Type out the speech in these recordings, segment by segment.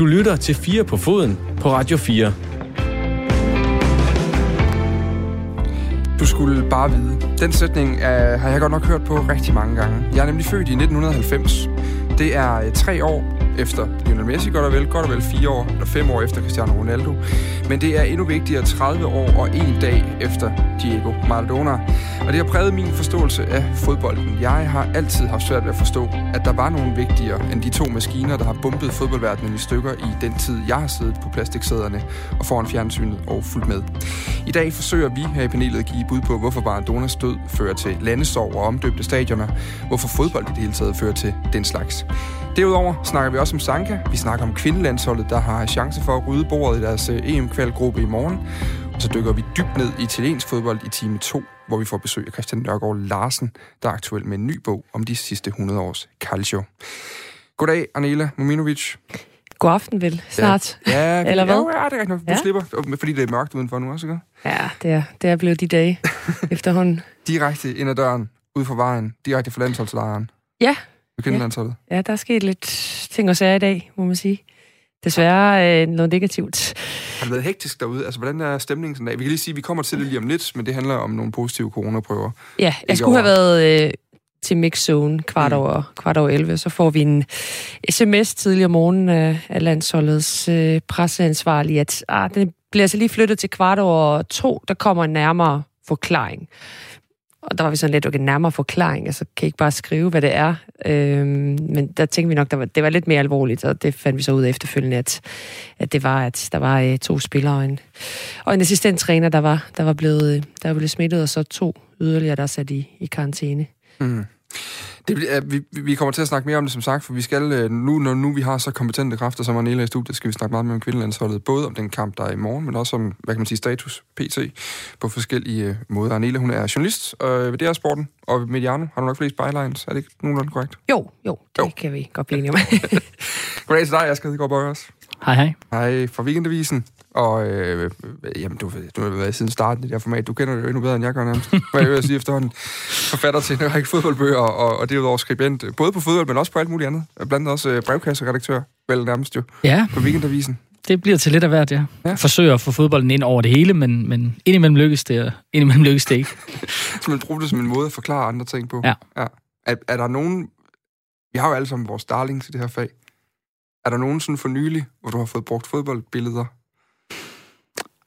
Du lytter til 4 på foden på Radio 4. Du skulle bare vide. Den sætning er, har jeg godt nok hørt på rigtig mange gange. Jeg er nemlig født i 1990. Det er øh, tre år efter Lionel Messi, godt og vel, godt og vel fire år, eller fem år efter Cristiano Ronaldo. Men det er endnu vigtigere 30 år og en dag efter Diego Maradona. Og det har præget min forståelse af fodbolden. Jeg har altid haft svært ved at forstå, at der var nogen vigtigere end de to maskiner, der har bumpet fodboldverdenen i stykker i den tid, jeg har siddet på plastiksæderne og foran fjernsynet og fulgt med. I dag forsøger vi her i panelet at give bud på, hvorfor Maradonas død fører til landesorg og omdøbte stadioner, hvorfor fodbold i det hele taget fører til den slags. Derudover snakker vi også om Sanka. Vi snakker om kvindelandsholdet, der har chance for at rydde bordet i deres øh, EM-kvalgruppe i morgen. Og så dykker vi dybt ned i italiensk fodbold i time 2, hvor vi får besøg af Christian Nørgaard Larsen, der er aktuel med en ny bog om de sidste 100 års calcio. Goddag, Anela Mominovic. God aften vel, snart. Ja, ja Eller hvad? Ja, det er rigtigt. Du Ja. slipper, fordi det er mørkt udenfor nu også, ikke? Ja, det er, det er blevet de dage efterhånden. Direkte ind ad døren, ud fra vejen, direkte fra landsholdslejren. Ja. Med kvindelandsholdet. Ja, der er sket lidt ting og sager i dag, må man sige. Desværre øh, noget negativt. Har det været hektisk derude? Altså, hvordan er stemningen sådan dag? Vi kan lige sige, at vi kommer til det lige om lidt, men det handler om nogle positive coronaprøver. Ja, jeg Ikke skulle have over. været øh, til mixzone kvart Mm. over, kvart over 11. Så får vi en sms tidligere om morgenen af, af landsholdets øh, presseansvarlige, at ah, den bliver altså lige flyttet til kvart over to. Der kommer en nærmere forklaring. Og der var vi sådan lidt, okay, nærmere forklaring, altså kan I ikke bare skrive, hvad det er? Øhm, men der tænkte vi nok, der var, det var lidt mere alvorligt, og det fandt vi så ud af efterfølgende, at, at det var, at der var øh, to spillere og en, og en assistenttræner, der var, der var blevet, øh, der var blevet smittet, og så to yderligere, der er sat i, i karantæne. Mm. Det, vi, vi kommer til at snakke mere om det, som sagt, for vi skal øh, nu, når nu vi har så kompetente kræfter som Arnela i studiet, skal vi snakke meget mere om kvindelandsholdet, både om den kamp, der er i morgen, men også om, hvad kan man sige, status, PT, på forskellige øh, måder. Arnela, hun er journalist øh, ved DR Sporten, og ved Mediano har du nok flest bylines. Er det ikke nogenlunde korrekt? Jo, jo, det Jo. kan vi godt blive enige om. Goddag til dig, jeg skal Hedegaard Bøjers. Hej, hej. Hej fra Weekendavisen. Og øh, jamen, du, du har været siden starten i det her format. Du kender det jo endnu bedre, end jeg gør nærmest. Hvad jeg vil sige efterhånden. Forfatter til en række fodboldbøger, og, og derudover skribent, både på fodbold, men også på alt muligt andet. Blandt andet også øh, brevkasseredaktør, vel nærmest jo, Ja, på Weekendavisen. det bliver til lidt af hvert, ja. Ja. Forsøger at få fodbolden ind over det hele, men, men indimellem lykkes det, og indimellem lykkes det ikke. Så man bruger det som en måde at forklare andre ting på. Ja. ja. Er, er der nogen... Vi har jo alle sammen vores darlings i det her fag. Er der nogen sådan for nylig, hvor du har fået brugt fodboldbilleder?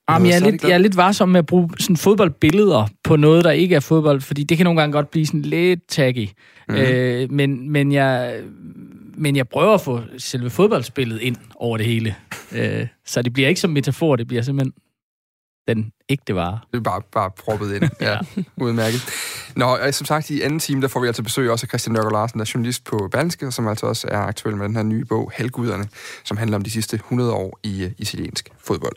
Jamen, jeg, er lidt, jeg er lidt varsom med at bruge sådan fodboldbilleder på noget, der ikke er fodbold, fordi det kan nogle gange godt blive sådan lidt taggy. Mm. Øh, men, men, jeg, men jeg prøver at få selve fodboldspillet ind over det hele. Øh, så det bliver ikke som metafor, det bliver simpelthen den ægte vare. Det er bare, bare proppet ind. Ja, udmærket. Nå, og som sagt, i anden time, der får vi altså besøg også af Christian Nørgaard Larsen, der er journalist på Berlingske, som altså også er aktuel med den her nye bog, Halvguderne, som handler om de sidste 100 år i uh, italiensk fodbold.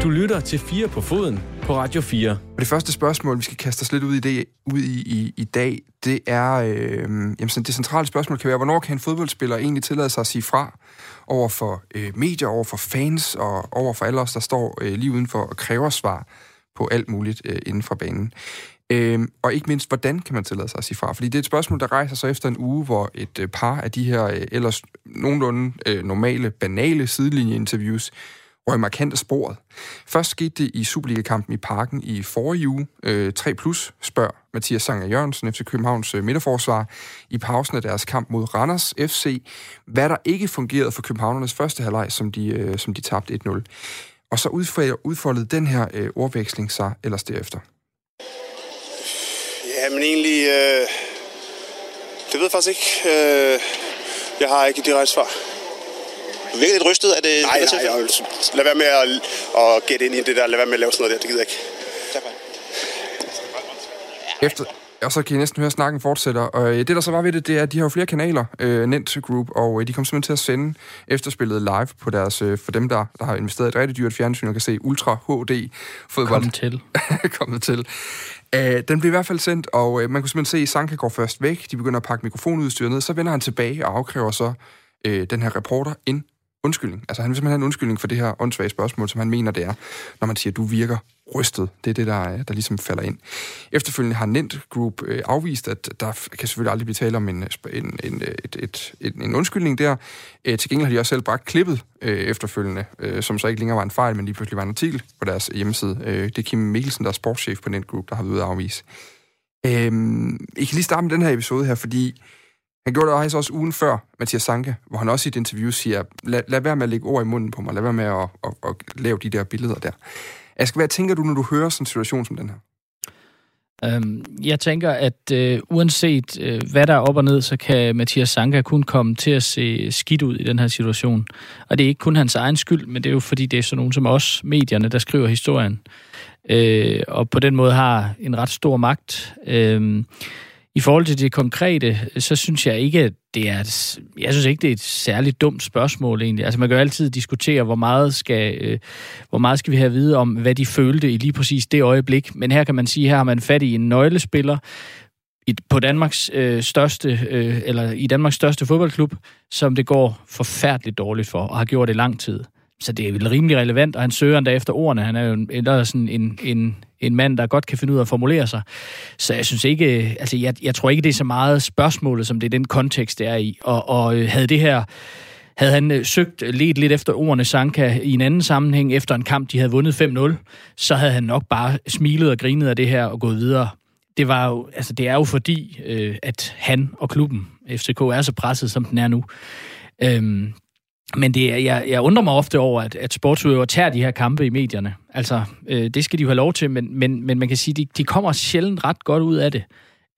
Du lytter til 4 på foden på Radio 4. Og det første spørgsmål, vi skal kaste os lidt ud i, det, ud i, i, i dag, det er, øh, jamen sådan, det centrale spørgsmål kan være, hvornår kan en fodboldspiller egentlig tillade sig at sige fra over for øh, medier, over for fans og over for alle os, der står øh, lige udenfor og kræver svar på alt muligt øh, inden for banen. Øhm, og ikke mindst, hvordan kan man tillade sig at sige fra? Fordi det er et spørgsmål, der rejser sig efter en uge, hvor et øh, par af de her øh, ellers nogenlunde øh, normale, banale sidelinjeinterviews røg markant af sporet. Først skete det i Superliga-kampen i Parken i forrige uge. Øh, 3 plus spørger Mathias Sanger Jørgensen, FC Københavns øh, midterforsvar, i pausen af deres kamp mod Randers FC, hvad der ikke fungerede for københavnernes første halvleg, som de, øh, som de tabte 1-0. Og så udfoldede, udfoldede den her øh, ordveksling sig ellers derefter. Ja, men egentlig... Øh, det ved jeg faktisk ikke. Øh, jeg har ikke et direkte svar. Du virker lidt rystet. Er det Nej, det nej, jeg vil, lad være med at, at gætte ind i det der. Lad være med at lave sådan noget der. Det gider jeg ikke. Tak for. Efter, og så kan I næsten høre, at snakken fortsætter. Og øh, det, der så var ved det, det er, at de har jo flere kanaler, øh, Nent Group, og øh, de kom simpelthen til at sende efterspillet live på deres, øh, for dem, der, der har investeret i et rigtig dyrt fjernsyn, og kan se Ultra HD fodbold Kom til. kommet til. Øh, den blev i hvert fald sendt, og øh, man kunne simpelthen se, at Sanka går først væk. De begynder at pakke mikrofonudstyret ned. Så vender han tilbage og afkræver så øh, den her reporter en undskyldning. Altså han vil simpelthen have en undskyldning for det her åndssvage spørgsmål, som han mener, det er, når man siger, du virker rystet. Det er det, der, der ligesom falder ind. Efterfølgende har Nent Group øh, afvist, at der kan selvfølgelig aldrig blive tale om en, en, en, et, et, et, en undskyldning der. Øh, til gengæld har de også selv bragt klippet øh, efterfølgende, øh, som så ikke længere var en fejl, men lige pludselig var en artikel på deres hjemmeside. Øh, det er Kim Mikkelsen, der er sportschef på Nent Group, der har været ude at afvise. Øh, I kan lige starte med den her episode her, fordi han gjorde det faktisk også ugen før, Mathias Sanke, hvor han også i et interview siger, lad, lad være med at lægge ord i munden på mig, lad være med at, at, at lave de der billeder der. Aske, hvad tænker du, når du hører sådan en situation som den her? Øhm, jeg tænker, at øh, uanset øh, hvad der er op og ned, så kan Mathias Sanka kun komme til at se skidt ud i den her situation. Og det er ikke kun hans egen skyld, men det er jo fordi, det er sådan nogen som os, medierne, der skriver historien. Øh, og på den måde har en ret stor magt. Øh, i forhold til det konkrete, så synes jeg ikke, at det er et, jeg synes ikke, det er et særligt dumt spørgsmål egentlig. Altså man kan jo altid diskutere, hvor meget skal, øh, hvor meget skal vi have at vide om, hvad de følte i lige præcis det øjeblik. Men her kan man sige, her har man fat i en nøglespiller i, på Danmarks øh, største, øh, eller i Danmarks største fodboldklub, som det går forfærdeligt dårligt for, og har gjort det lang tid. Så det er vel rimelig relevant, og han søger endda efter ordene. Han er jo en, eller sådan en, en, en mand, der godt kan finde ud af at formulere sig. Så jeg synes ikke, øh, altså jeg, jeg tror ikke, det er så meget spørgsmålet, som det er den kontekst, det er i. Og, og øh, havde det her, havde han øh, søgt øh, let lidt efter ordene Sanka i en anden sammenhæng, efter en kamp, de havde vundet 5-0, så havde han nok bare smilet og grinet af det her og gået videre. Det, var jo, altså det er jo fordi, øh, at han og klubben, FCK, er så presset, som den er nu. Øhm, men det, er- jeg, jeg undrer mig ofte over, at, at sportsudøvere tager de her kampe i medierne. Altså, øh, det skal de jo have lov til, men, men, men man kan sige, de, de kommer sjældent ret godt ud af det.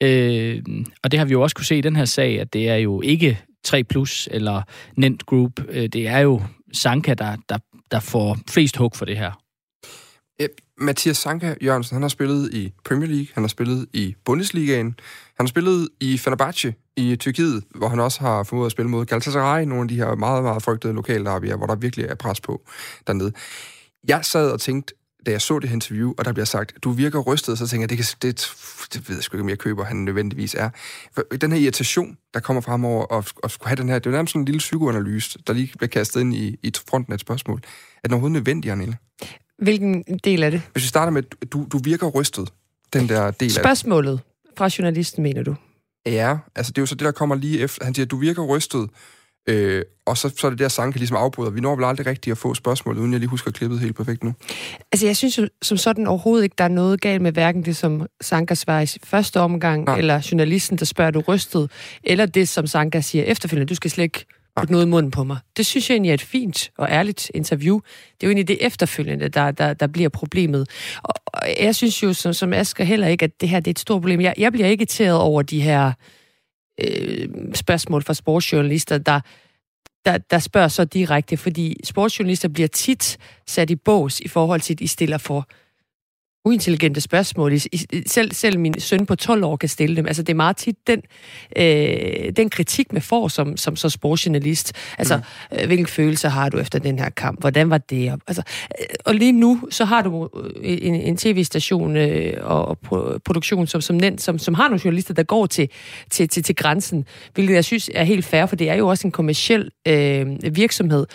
Øh, og det har vi jo også kunne se i den her sag, at det er jo ikke 3 Plus eller Nent Group. Øh, det er jo Sanka, der, der, der får flest hug for det her. Mathias Sanka Jørgensen, han har spillet i Premier League, han har spillet i Bundesligaen, han har spillet i Fenerbahce i Tyrkiet, hvor han også har formået at spille mod Galatasaray, nogle af de her meget, meget frygtede lokale lokalderbier, hvor der virkelig er pres på dernede. Jeg sad og tænkte, da jeg så det her interview, og der bliver sagt, du virker rystet, så tænker jeg, det, kan, det, det ved jeg sgu ikke, om jeg køber, han nødvendigvis er. For den her irritation, der kommer frem over at, at skulle have den her, det er jo nærmest sådan en lille psykoanalyse, der lige bliver kastet ind i, i fronten af et spørgsmål. Er den overhovedet nødvendig, Arnelle? Hvilken del af det? Hvis vi starter med, du, du virker rystet, den der del af det. Spørgsmålet fra journalisten, mener du? Ja, altså det er jo så det, der kommer lige efter. Han siger, du virker rystet, øh, og så, så er det der, Sanka ligesom afbryder. Vi når vel aldrig rigtigt at få spørgsmål, uden jeg lige husker klippet helt perfekt nu. Altså, jeg synes jo som sådan overhovedet ikke, der er noget galt med hverken det, som Sanka svarer i første omgang, Nej. Eller journalisten, der spørger, er du rystet, eller det, som Sanka siger efterfølgende, du skal slet ikke putte noget i munden på mig. Det synes jeg egentlig er et fint og ærligt interview. Det er jo egentlig det efterfølgende, der, der, der bliver problemet. Og, og jeg synes jo, som, som Asger heller ikke, at det her det er et stort problem. Jeg, jeg bliver ikke irriteret over de her øh, spørgsmål fra sportsjournalister, der, der, der spørger så direkte, fordi sportsjournalister bliver tit sat i bås i forhold til, at de stiller for uintelligente spørgsmål. I- i- Selv, selv min søn på 12 år kan stille dem. Altså, det er meget tit den, øh, den kritik, man får som, som så sportsjournalist. Altså, mm. øh, hvilke følelser har du efter den her kamp? Hvordan var det? Og- Altså, øh, og lige nu, så har du øh, en, en tv-station øh, og, og pro- produktion som, som, den, som, som har nogle journalister, der går til, til, til, til grænsen, hvilket jeg synes er helt fair, for det er jo også en kommersiel øh, virksomhed.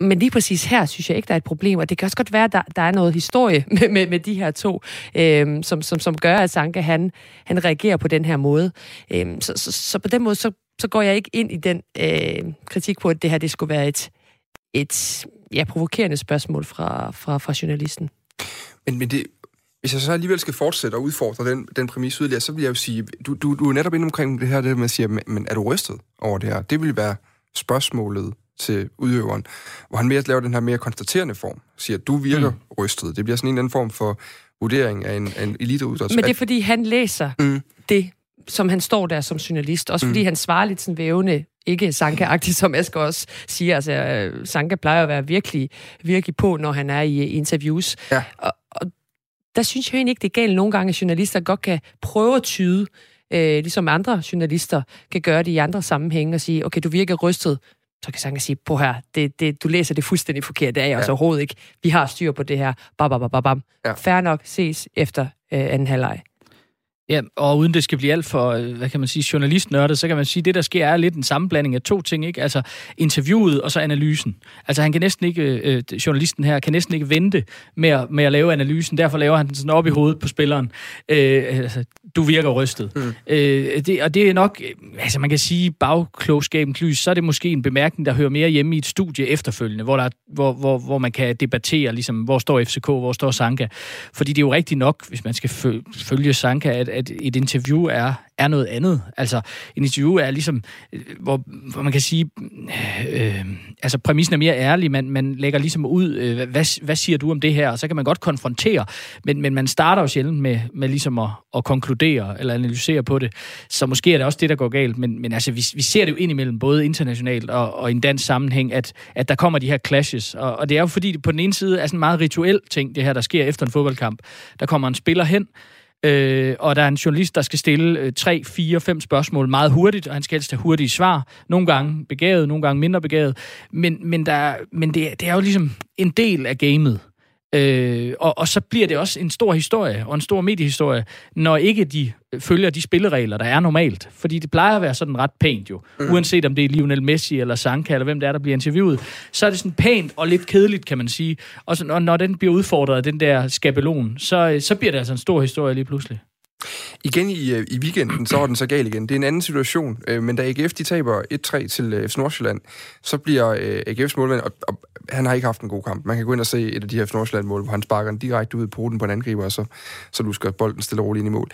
Men lige præcis her synes jeg ikke, der er et problem, og det kan også godt være, at der, der er noget historie med, med, med de her to, øhm, som, som, som gør, at Sanka han, han reagerer på den her måde. Øhm, så, så, så på den måde, så, så går jeg ikke ind i den øh, kritik på, at det her det skulle være et, et ja, provokerende spørgsmål fra, fra, fra journalisten. Men, men det, hvis jeg så alligevel skal fortsætte og udfordre den, den præmis yderligere, så vil jeg jo sige, du, du, du er netop inde omkring det her, det man siger, men, men er du rystet over det her? Det vil være spørgsmålet til udøveren, hvor han mere laver den her mere konstaterende form. Siger, du virker mm. rystet. Det bliver sådan en eller anden form for vurdering af en, af en eliteudræts. Men det er, fordi han læser Mm. det, som han står der som journalist. Også fordi han svarer lidt sådan vævende, ikke Sanka-agtigt, som Asger også siger. Altså, øh, Sanka plejer at være virkelig, virkelig på, når han er i i interviews. Ja. Og, og der synes jeg egentlig ikke, det er galt nogle gange, at journalister godt kan prøve at tyde, øh, ligesom andre journalister kan gøre det i andre sammenhænge, og sige, okay, du virker rystet, så kan Sanka sige, på her, det, det, du læser det fuldstændig forkert, det er jeg ja. altså overhovedet ikke. Vi har styr på det her. Bam, bam, bam, bam. Ja. Færre nok ses efter øh, anden halvleg. Ja, og uden det skal blive alt for, øh, hvad kan man sige, journalistnørdet, så kan man sige, at det, der sker, er lidt en sammenblanding af to ting, ikke? Altså interviewet og så analysen. Altså han kan næsten ikke, øh, journalisten her, kan næsten ikke vente med at, med at lave analysen, derfor laver han den sådan op i hovedet på spilleren. Øh, altså, du virker rystet. Mm. Øh, det, og det er nok, altså man kan sige, bagklogskabens lys, så er det måske en bemærkning, der hører mere hjemme i et studie efterfølgende, hvor, der, hvor, hvor, hvor man kan debattere, ligesom, hvor står FCK, hvor står Sanka. Fordi det er jo rigtigt nok, hvis man skal følge Sanka, at, at et interview er, er noget andet. Altså, et interview er ligesom, øh, hvor, hvor man kan sige, øh, altså præmissen er mere ærlig, man, man lægger ligesom ud, øh, hvad, hvad siger du om det her, og så kan man godt konfrontere, men, men man starter jo sjældent med, med ligesom at, at konkludere eller analysere på det, så måske er det også det, der går galt, men, men altså, vi, vi ser det jo indimellem, både internationalt og, og i en dansk sammenhæng, at, at der kommer de her clashes, og, og det er jo fordi, det på den ene side er sådan en meget rituel ting, det her, der sker efter en fodboldkamp. Der kommer en spiller hen, Øh, og der er en journalist, der skal stille øh, tre, fire, fem spørgsmål meget hurtigt, og han skal helst have hurtige svar. Nogle gange begavet, nogle gange mindre begavet. Men, men, der, men det, det er jo ligesom en del af gamet. Øh, og, og så bliver det også en stor historie, og en stor mediehistorie, når ikke de følger de spilleregler, der er normalt. Fordi det plejer at være sådan ret pænt jo. Mm. Uanset om det er Lionel Messi eller Sanka, eller hvem det er, der bliver interviewet, så er det sådan pænt og lidt kedeligt, kan man sige. Og så, når, når den bliver udfordret af den der skabelon, så, så bliver det altså en stor historie lige pludselig. Igen i, øh, i weekenden, så var den så gal igen. Det er en anden situation, øh, men da AGF de taber 1-3 til øh, FC Nordsjælland, så bliver øh, AGF's målmand, og, og han har ikke haft en god kamp. Man kan gå ind og se et af de her FC Nordsjælland-mål, hvor han sparker den direkte ud i poten på en angriber, og så, så lusker bolden stille og roligt ind i mål.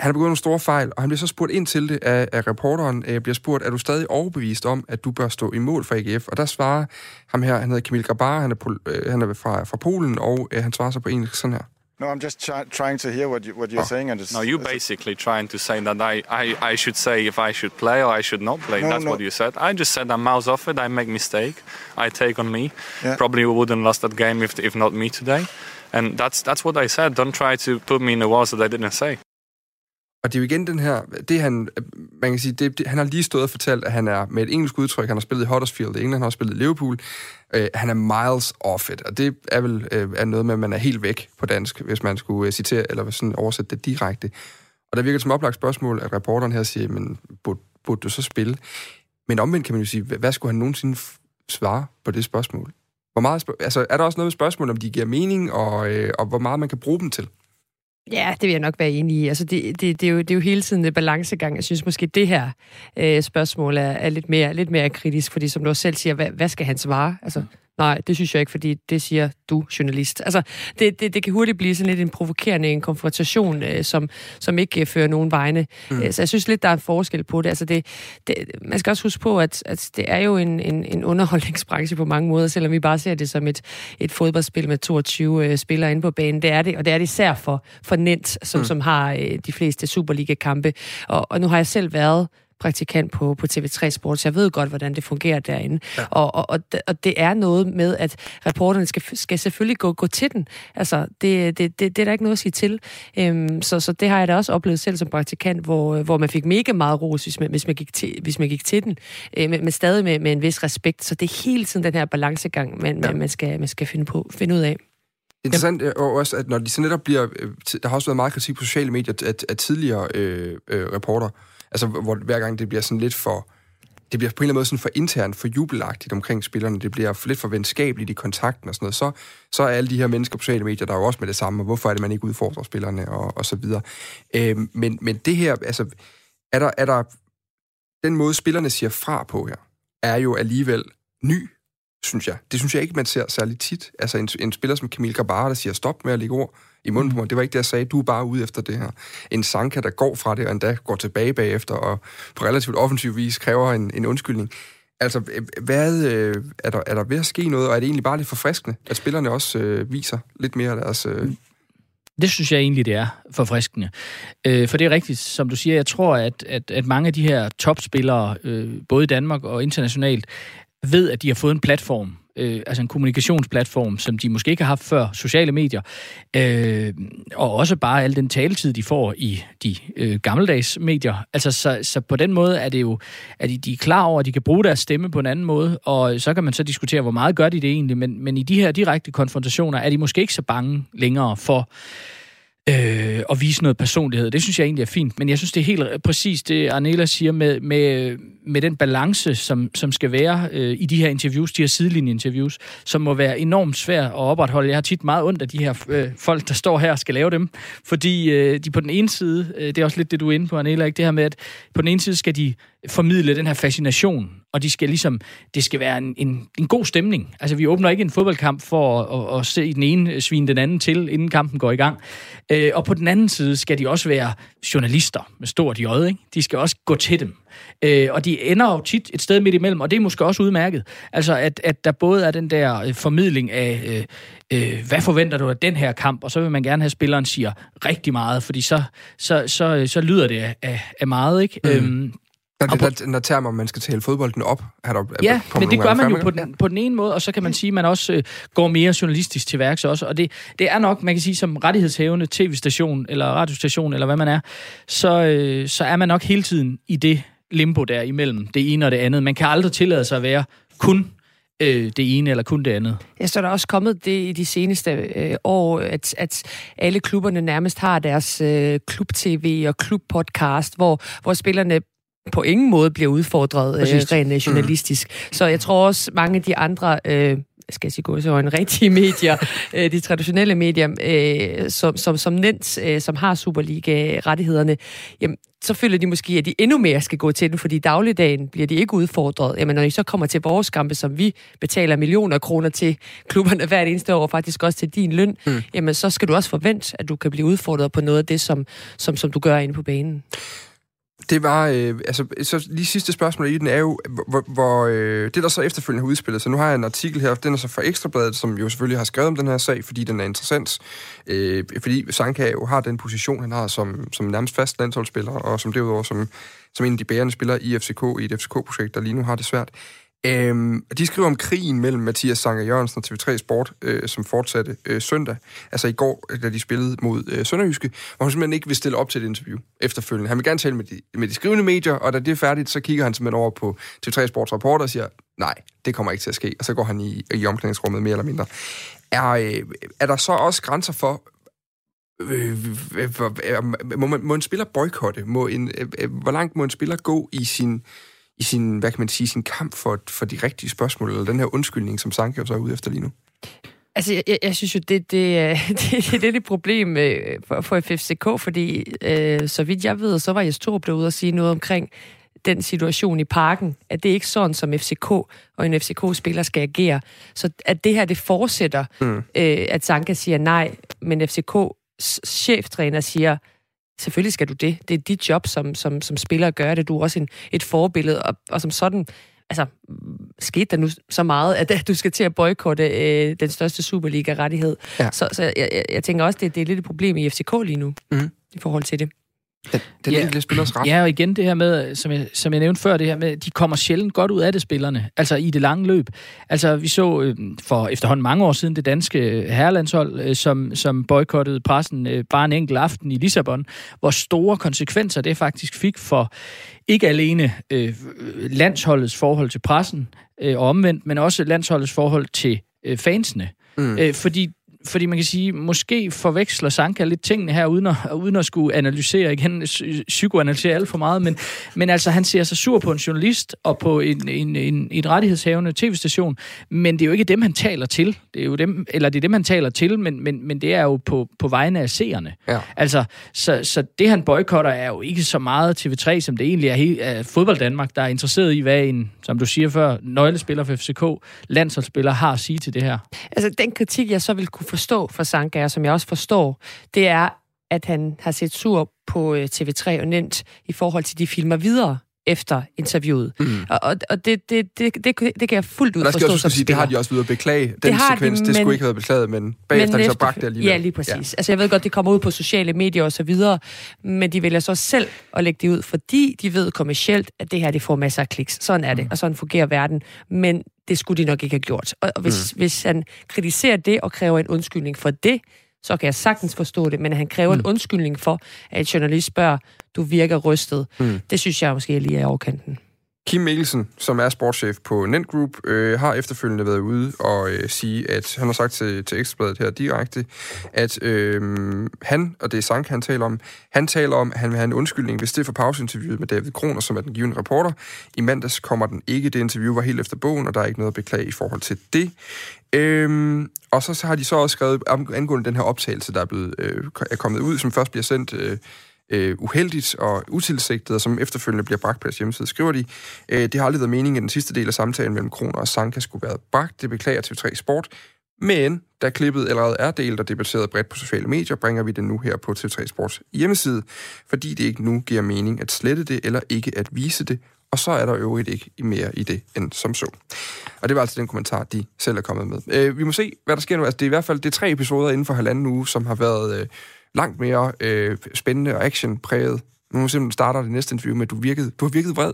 Han har begået nogle store fejl, og han bliver så spurgt ind til det af, af reporteren. øh, bliver spurgt, er du stadig overbevist om, at du bør stå i mål for AGF? Og der svarer ham her, han hedder Kamil Grabar, han er, øh, han er fra, fra Polen, og han svarer så på engelsk sådan her. No, I'm just trying to hear what, you, what you're oh. saying. And no, you're basically trying to say that I, I, I should say if I should play or I should not play. No, That's no. what you said. I just said I'm mouse off it. I make mistake. I take on me. Yeah. Probably wouldn't lost that game if, if not me today. And that's that's what I said. Don't try to put me in the walls that I didn't say. Og det er jo igen den her, det han, man kan sige, det, det, han har lige stået og fortalt, at han er med et engelsk udtryk, han har spillet i Huddersfield i England, han har spillet i Liverpool, øh, han er miles off it, og det er vel øh, er noget med, at man er helt væk på dansk, hvis man skulle øh, citere, eller sådan oversætte det direkte. Og der virker det som oplagt spørgsmål, at reporteren her siger, men burde, burde du så spille? Men omvendt kan man jo sige, hvad skulle han nogensinde svare på det spørgsmål? Hvor meget, altså, er der også noget med spørgsmål, om de giver mening, og, øh, og hvor meget man kan bruge dem til? Ja, det vil jeg nok være enig i. Altså, det, det, det, er, jo, det er jo hele tiden en balancegang. Jeg synes måske, det her øh, spørgsmål er, er lidt, mere, lidt mere kritisk, fordi som du også selv siger, hvad, hvad skal han svare? Altså, mm. Nej, det synes jeg ikke, fordi det siger du, journalist. Altså, det, det, det kan hurtigt blive sådan lidt en provokerende en konfrontation, øh, som, som ikke øh, fører nogen vegne. Mm. Øh, så jeg synes lidt, der er en forskel på det. Altså, det, det man skal også huske på, at, at det er jo en, en, en underholdningsbranche på mange måder, selvom vi bare ser det som et, et fodboldspil med 22 øh, spillere inde på banen. Det er det, og det er det især for, for Nent, som, mm. som har øh, de fleste Superliga-kampe. Og, og nu har jeg selv været praktikant på, på TV3 Sport, så jeg ved godt, hvordan det fungerer derinde. Ja. Og, og, og, og det er noget med, at reporterne skal, skal selvfølgelig gå, gå til den. Altså, det, det, det, det er der ikke noget at sige til. Øhm, så, så det har jeg da også oplevet selv som praktikant, hvor, hvor man fik mega meget ros, hvis man, hvis man, gik, til, hvis man gik til den, øh, men, men stadig med, med en vis respekt. Så det er hele tiden den her balancegang, man, ja. man, man, skal, man skal finde, på, finde ud af. Interessant er også, at når de så netop bliver... Øh, der har også været meget kritik på sociale medier af tidligere øh, øh, reporter, Altså, hvor hver gang det bliver sådan lidt for... Det bliver på en eller anden måde sådan for internt, for jubelagtigt omkring spillerne. Det bliver for lidt for venskabeligt i kontakten og sådan noget. Så, så er alle de her mennesker på sociale medier, der er jo også med det samme, og hvorfor er det, man ikke udfordrer spillerne og, og så videre. Øh, men, men det her, altså, er der, er der... Den måde, spillerne siger fra på her, er jo alligevel ny, synes jeg. Det synes jeg ikke, man ser særlig tit. Altså en, en spiller som Kamil Gabara, der siger stop med at lægge ord i munden på mig. Det var ikke det, jeg sagde. Du er bare ude efter det her. En Sanka, der går fra det, og endda går tilbage bagefter, og på relativt offensiv vis kræver en, en undskyldning. Altså, hvad, øh, er, der, er der ved at ske noget, og er det egentlig bare lidt forfriskende, at spillerne også øh, viser lidt mere af deres... Øh... Det synes jeg egentlig, det er forfriskende. Øh, for det er rigtigt, som du siger, jeg tror, at, at, at mange af de her topspillere, øh, både i Danmark og internationalt, ved, at de har fået en platform, øh, altså en kommunikationsplatform, som de måske ikke har haft før, sociale medier, øh, og også bare al den taletid, de får i de øh, gammeldags medier. Altså, så, så på den måde er det jo, at de, de er klar over, at de kan bruge deres stemme på en anden måde, og så kan man så diskutere, hvor meget gør de det egentlig, men, men i de her direkte konfrontationer er de måske ikke så bange længere for øh, og vise noget personlighed. Det synes jeg egentlig er fint, men jeg synes, det er helt præcis det, Arnela siger med, med, med den balance, som, som skal være øh, i de her interviews, de her sidelinje-interviews, som må være enormt svært at opretholde. Jeg har tit meget ondt af de her øh, folk, der står her og skal lave dem, fordi øh, de på den ene side, øh, det er også lidt det, du er inde på, Arnela, ikke? det her med, at på den ene side skal de formidle den her fascination, og de skal ligesom, det skal være en, en, en god stemning. Altså, vi åbner ikke en fodboldkamp for at, at, at se den ene svine den anden til, inden kampen går i gang. Øh, og på den anden side skal de også være journalister med stort J, ikke? De skal også gå til dem. Øh, og de ender jo tit et sted midt imellem, og det er måske også udmærket. Altså, at, at der både er den der øh, formidling af, øh, øh, hvad forventer du af den her kamp, og så vil man gerne have, at spilleren siger rigtig meget, fordi så, så, så, så lyder det af, af meget, ikke? Mm. Øhm, når, det, når, når termer, man skal tale fodbolden op, er der Ja, men det gør man jo på den, på den ene måde, og så kan man sige, at man også øh, går mere journalistisk til værks også. Og det, det er nok, man kan sige, som rettighedshævende tv-station, eller radiostation, eller hvad man er, så, øh, så er man nok hele tiden i det limbo der imellem det ene og det andet. Man kan aldrig tillade sig at være kun øh, det ene eller kun det andet. Ja, så er der også kommet det i de seneste øh, år, at, at alle klubberne nærmest har deres øh, klub-tv og klub-podcast, hvor, hvor spillerne på ingen måde bliver udfordret øh, rent øh, journalistisk. Mm. Så jeg tror også, mange af de andre... Øh, skal jeg sige en rigtige medier, øh, de traditionelle medier, øh, som, som, som Nens, øh, som har Superliga-rettighederne, jamen, så føler de måske, at de endnu mere skal gå til den, fordi i dagligdagen bliver de ikke udfordret. Jamen, når de så kommer til vores kampe, som vi betaler millioner kroner til klubberne hvert eneste år, og faktisk også til din løn, mm. jamen, så skal du også forvente, at du kan blive udfordret på noget af det, som, som, som du gør inde på banen. Det var, øh, altså, så lige sidste spørgsmål i den er jo, hvor, hvor øh, det der så efterfølgende har udspillet så Nu har jeg en artikel her, den er så fra Ekstrabladet, som jo selvfølgelig har skrevet om den her sag, fordi den er interessant. Øh, fordi Sanka jo har den position, han har som, som nærmest fast landsholdsspiller, og som derudover som, som en af de bærende spillere i FCK, i et FCK-projekt, der lige nu har det svært. Øhm, de skriver om krigen mellem Mathias Sanger Jørgensen og TV3 Sport, øh, som fortsatte øh, søndag, altså i går, øh, da de spillede mod øh, Sønderjyske, hvor han simpelthen ikke vil stille op til et interview efterfølgende. Han vil gerne tale med de, med de skrivende medier, og da det er færdigt, så kigger han simpelthen over på TV3 Sports rapport og siger, nej, det kommer ikke til at ske, og så går han i, i omklædningsrummet mere eller mindre. Er, øh, er der så også grænser for, Øh, øh, øh må, man, må en spiller boykotte? Må en, øh, hvor langt må en spiller gå i sin i sin, hvad kan man sige, sin kamp for, for de rigtige spørgsmål, eller den her undskyldning, som Sanke så er ude efter lige nu? Altså, jeg, jeg synes jo, det, det, det, det er lidt et problem øh, for, for FFCK, fordi øh, så vidt jeg ved, så var Jes Torup derude og sige noget omkring den situation i parken, at det er ikke sådan, som FCK og en FCK-spiller skal agere. Så at det her, det fortsætter, mm. øh, at Sanka siger nej, men FCK's cheftræner siger, Selvfølgelig skal du det. Det er dit job som, som, som spiller at gøre det. Du er også en, et forbillede, og, og som sådan, altså, skete der nu så meget, at du skal til at boykotte øh, den største Superliga-rettighed. Ja. Så, så jeg, jeg, jeg tænker også, det, det er lidt et problem i FCK lige nu, mm. i forhold til det. Den, den ja, enkelte spillers ret. Ja, og igen det her med, som jeg, som jeg nævnte før, det her med, de kommer sjældent godt ud af det, spillerne. Altså i det lange løb. Altså vi så øh, for efterhånden mange år siden det danske herrelandshold, øh, som, som boykottede pressen øh, bare en enkelt aften i Lissabon, hvor store konsekvenser det faktisk fik for ikke alene øh, landsholdets forhold til pressen øh, og omvendt, men også landsholdets forhold til øh, fansene. Mm. Øh, fordi fordi man kan sige, måske forveksler Sanka lidt tingene her, uden at, uden at skulle analysere igen, psykoanalysere alt for meget, men, men altså, han ser sig sur på en journalist og på en, en, en, en rettighedshavende tv-station, men det er jo ikke dem, han taler til. Det er jo dem, eller det er dem, han taler til, men, men, men det er jo på, på vegne af seerne. Ja. Altså, så, så det, han boykotter, er jo ikke så meget TV3, som det egentlig er, he, er fodbold Danmark, der er interesseret i, hvad en, som du siger før, nøglespiller for FCK, landsholdsspiller, har at sige til det her. Altså, den kritik, jeg så vil kunne forstå for Sanka, som jeg også forstår, det er, at han har set sur på øh, TV3 og nemt i forhold til de filmer videre efter interviewet. Mm. Og, og det, det, det, det, det kan jeg fuldt ud forstå som også sige, Det har de også videre beklage. Den det sekvens, de, det skulle ikke have været beklaget, men bagefter men de så bragt det alligevel. Ja, lige præcis. Ja. Altså jeg ved godt, det kommer ud på sociale medier og så videre, men de vælger så selv at lægge det ud, fordi de ved kommercielt, at det her det får masser af kliks. Sådan er det, mm. og sådan fungerer verden. Men det skulle de nok ikke have gjort. Og hvis, mm. hvis han kritiserer det og kræver en undskyldning for det, så kan jeg sagtens forstå det, men han kræver mm. en undskyldning for, at en journalist spørger, du virker rystet. Mm. Det synes jeg måske lige er i overkanten. Kim Mikkelsen, som er sportschef på Nent Group, øh, har efterfølgende været ude og øh, sige, at han har sagt til, til Ekstrabladet her direkte, at øh, han, og det er Sank, han taler om, han taler om, at han vil have en undskyldning, hvis det for pauseinterviewet med David Kroner, som er den givende reporter. I mandags kommer den ikke. Det interview var helt efter bogen, og der er ikke noget at beklage i forhold til det. Øhm, og så, så har de så også skrevet angående den her optagelse, der er, blevet, øh, er kommet ud, som først bliver sendt øh, øh, uheldigt og utilsigtet, og som efterfølgende bliver bragt på deres hjemmeside, skriver de, øh, det har aldrig været meningen, at den sidste del af samtalen mellem Kroner og Sanka skulle være bragt. Det beklager TV3 Sport. Men da klippet allerede er delt og debatteret bredt på sociale medier, bringer vi det nu her på TV3 Sports hjemmeside, fordi det ikke nu giver mening at slette det eller ikke at vise det, og så er der øvrigt ikke mere i det end som så. Og det var altså den kommentar, de selv er kommet med. Øh, vi må se, hvad der sker nu. Altså, det er i hvert fald det er tre episoder inden for halvanden uge, som har været øh, langt mere øh, spændende og actionpræget. Nu simpelthen starter det næste interview med, at du, virkede, du har virket vred.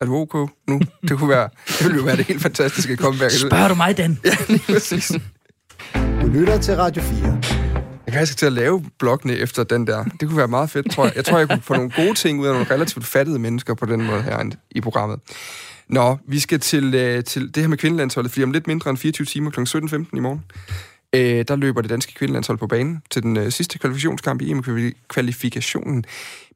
Er du ok nu? Det, kunne være, det ville jo være det helt fantastiske comeback. Spørger du mig, Dan? ja, lige præcis. Du lytter til Radio 4. Jeg kan skal til at lave bloggene efter den der. Det kunne være meget fedt, tror jeg. Jeg tror, jeg kunne få nogle gode ting ud af nogle relativt fattede mennesker på den måde her i programmet. Nå, vi skal til, øh, til det her med kvindelandsholdet, fordi om lidt mindre end 24 timer kl. 17.15 i morgen, øh, der løber det danske kvindelandshold på banen til den øh, sidste kvalifikationskamp i EM-kvalifikationen.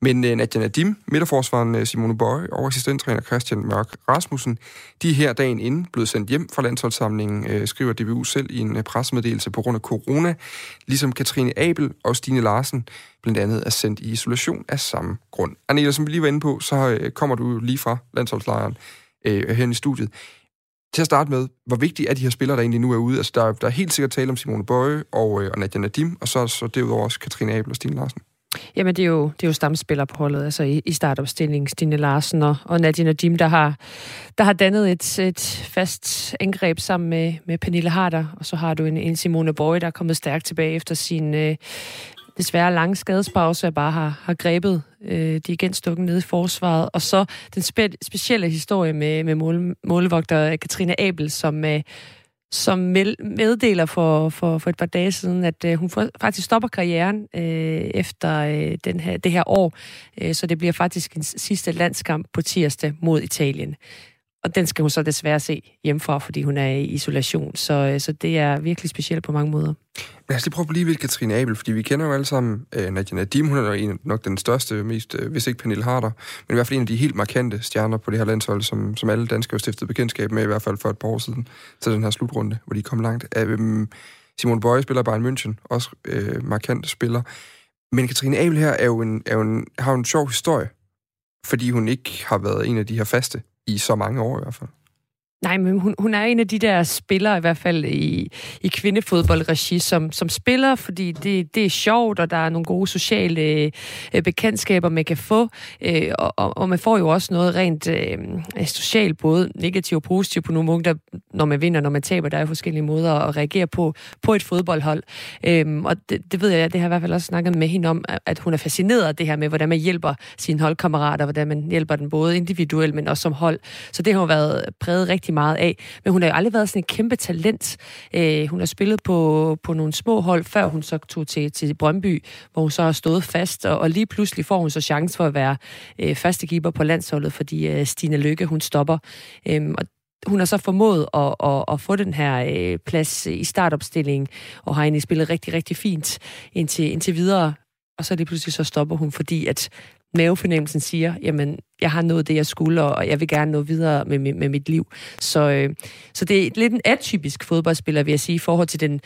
Men øh, Nadia Nadim, midterforsvaren øh, Simone Bøje og assistenttræner Christian Mørk Rasmussen, de er her dagen inden blevet sendt hjem fra landsholdssamlingen, øh, skriver DBU selv i en øh, pressemeddelelse på grund af corona, ligesom Katrine Abel og Stine Larsen blandt andet er sendt i isolation af samme grund. Anela, som vi lige var inde på, så øh, kommer du lige fra landsholdslejren øh, her i studiet. Til at starte med, hvor vigtigt er de her spillere, der egentlig nu er ude? Altså, der, der er helt sikkert tale om Simone Bøje og, øh, og Nadia Nadim, og så, så derudover også Katrine Abel og Stine Larsen. Jamen, det er jo, det er jo stamspillere på holdet, altså i, i startopstillingen, Stine Larsen og, og Nadia Nadim, der har, der har dannet et, et fast angreb sammen med, med Pernille Harder, og så har du en, en Simone Bøje, der er kommet stærkt tilbage efter sin øh, desværre lange skadespause, bare har, har grebet øh, de igen stukket nede i forsvaret. Og så den spe, specielle historie med, med mål, målvogter Katrine Abel, som, øh, som meddeler for, for, for et par dage siden, at øh, hun faktisk stopper karrieren øh, efter øh, den her, det her år. Øh, så det bliver faktisk en sidste landskamp på tirsdag mod Italien. Og den skal hun så desværre se hjemmefra, fordi hun er i isolation. Så, øh, så det er virkelig specielt på mange måder. Lad os lige prøve at blive ved Katrine Abel, fordi vi kender jo alle sammen uh, Nadia Nadim. Hun er en, nok den største, mest, uh, hvis ikke Pernille Harder, men i hvert fald en af de helt markante stjerner på det her landshold, som, som alle danskere har stiftet bekendtskab med, i hvert fald for et par år siden, til den her slutrunde, hvor de kom langt. Uh, um, Simon Bøje spiller Bayern München, også uh, markant spiller. Men Katrine Abel her er jo en, er jo en, har jo en sjov historie, fordi hun ikke har været en af de her faste i så mange år i hvert fald. Nej, men hun, hun er en af de der spillere, i hvert fald i, i kvindefodboldregi, som, som spiller, fordi det, det er sjovt, og der er nogle gode sociale øh, bekendtskaber, man kan få. Øh, og, og man får jo også noget rent øh, socialt, både negativt og positivt på nogle punkter, når man vinder, når man taber. Der er forskellige måder at reagere på på et fodboldhold. Øh, og det, det ved jeg, det har jeg i hvert fald også snakket med hende om, at hun er fascineret af det her med, hvordan man hjælper sine holdkammerater, hvordan man hjælper den både individuelt, men også som hold. Så det har jo været præget rigtig rigtig meget af. Men hun har jo aldrig været sådan et kæmpe talent. Øh, hun har spillet på, på nogle små hold, før hun så tog til, til Brøndby, hvor hun så har stået fast, og, og lige pludselig får hun så chance for at være øh, keeper på landsholdet, fordi øh, Stine Lykke, hun stopper. Øh, og hun har så formået at, at, at få den her øh, plads i startopstillingen, og har egentlig spillet rigtig, rigtig fint indtil, indtil videre. Og så lige pludselig så stopper hun, fordi at mavefornemmelsen siger, jamen, jeg har nået det, jeg skulle, og jeg vil gerne nå videre med, med, med mit liv. Så, øh, så det er lidt en atypisk fodboldspiller, vil jeg sige, i forhold til den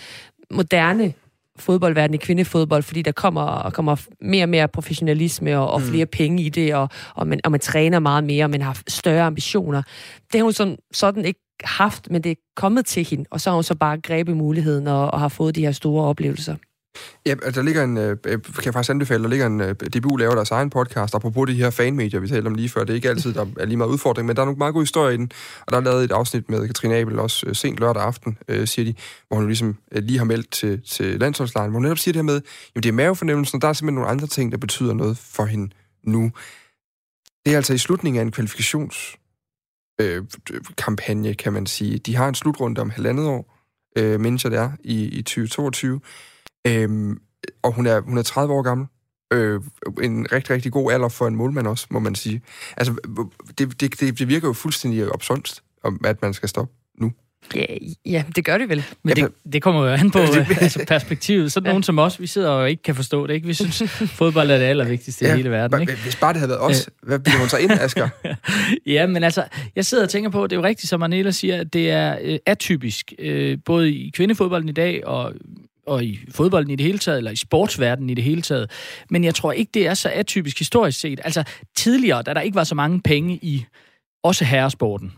moderne fodboldverden i kvindefodbold, fordi der kommer, kommer mere og mere professionalisme og, og mm. flere penge i det, og, og, man, og man træner meget mere, og man har større ambitioner. Det har hun sådan, sådan ikke haft, men det er kommet til hende, og så har hun så bare grebet muligheden og, og har fået de her store oplevelser. Ja, altså, der ligger en, øh, øh, kan jeg faktisk anbefale, der ligger en, øh, DBU laver deres egen podcast, apropos de her fanmedier, vi talte om lige før. Det er ikke altid, der er lige meget udfordring, men der er nogle meget gode historier i den. Og der er lavet et afsnit med Katrine Abel, også øh, sent lørdag aften, øh, siger de, hvor hun ligesom øh, lige har meldt til, til landsholdslejen, hvor hun netop siger det her med, jamen det er mavefornemmelsen, og der er simpelthen nogle andre ting, der betyder noget for hende nu. Det er altså i slutningen af en kvalifikations øh, kampagne, kan man sige. De har en slutrunde om halvandet år, øh, mens det er, i, i 2022. Øhm, og hun er, hun er 30 år gammel. øh, en rigtig, rigtig god alder for en målmand også, må man sige. Altså, det, det, det virker jo fuldstændig opsundst, at man skal stoppe nu. Ja, ja, det gør det vel. Men det, det kommer jo an på altså perspektivet. Sådan ja. nogen som os, vi sidder og ikke kan forstå det. Ikke? Vi synes, fodbold er det allervigtigste ja, i hele verden. Ikke? Hvis bare det havde været os, hvad bliver hun så ind, Asger? ja, men altså, jeg sidder og tænker på, det er jo rigtigt, som Arnela siger, at det er øh, atypisk, øh, både i kvindefodbolden i dag og og i fodbolden i det hele taget, eller i sportsverdenen i det hele taget. Men jeg tror ikke, det er så atypisk historisk set. Altså tidligere, da der ikke var så mange penge i også herresporten,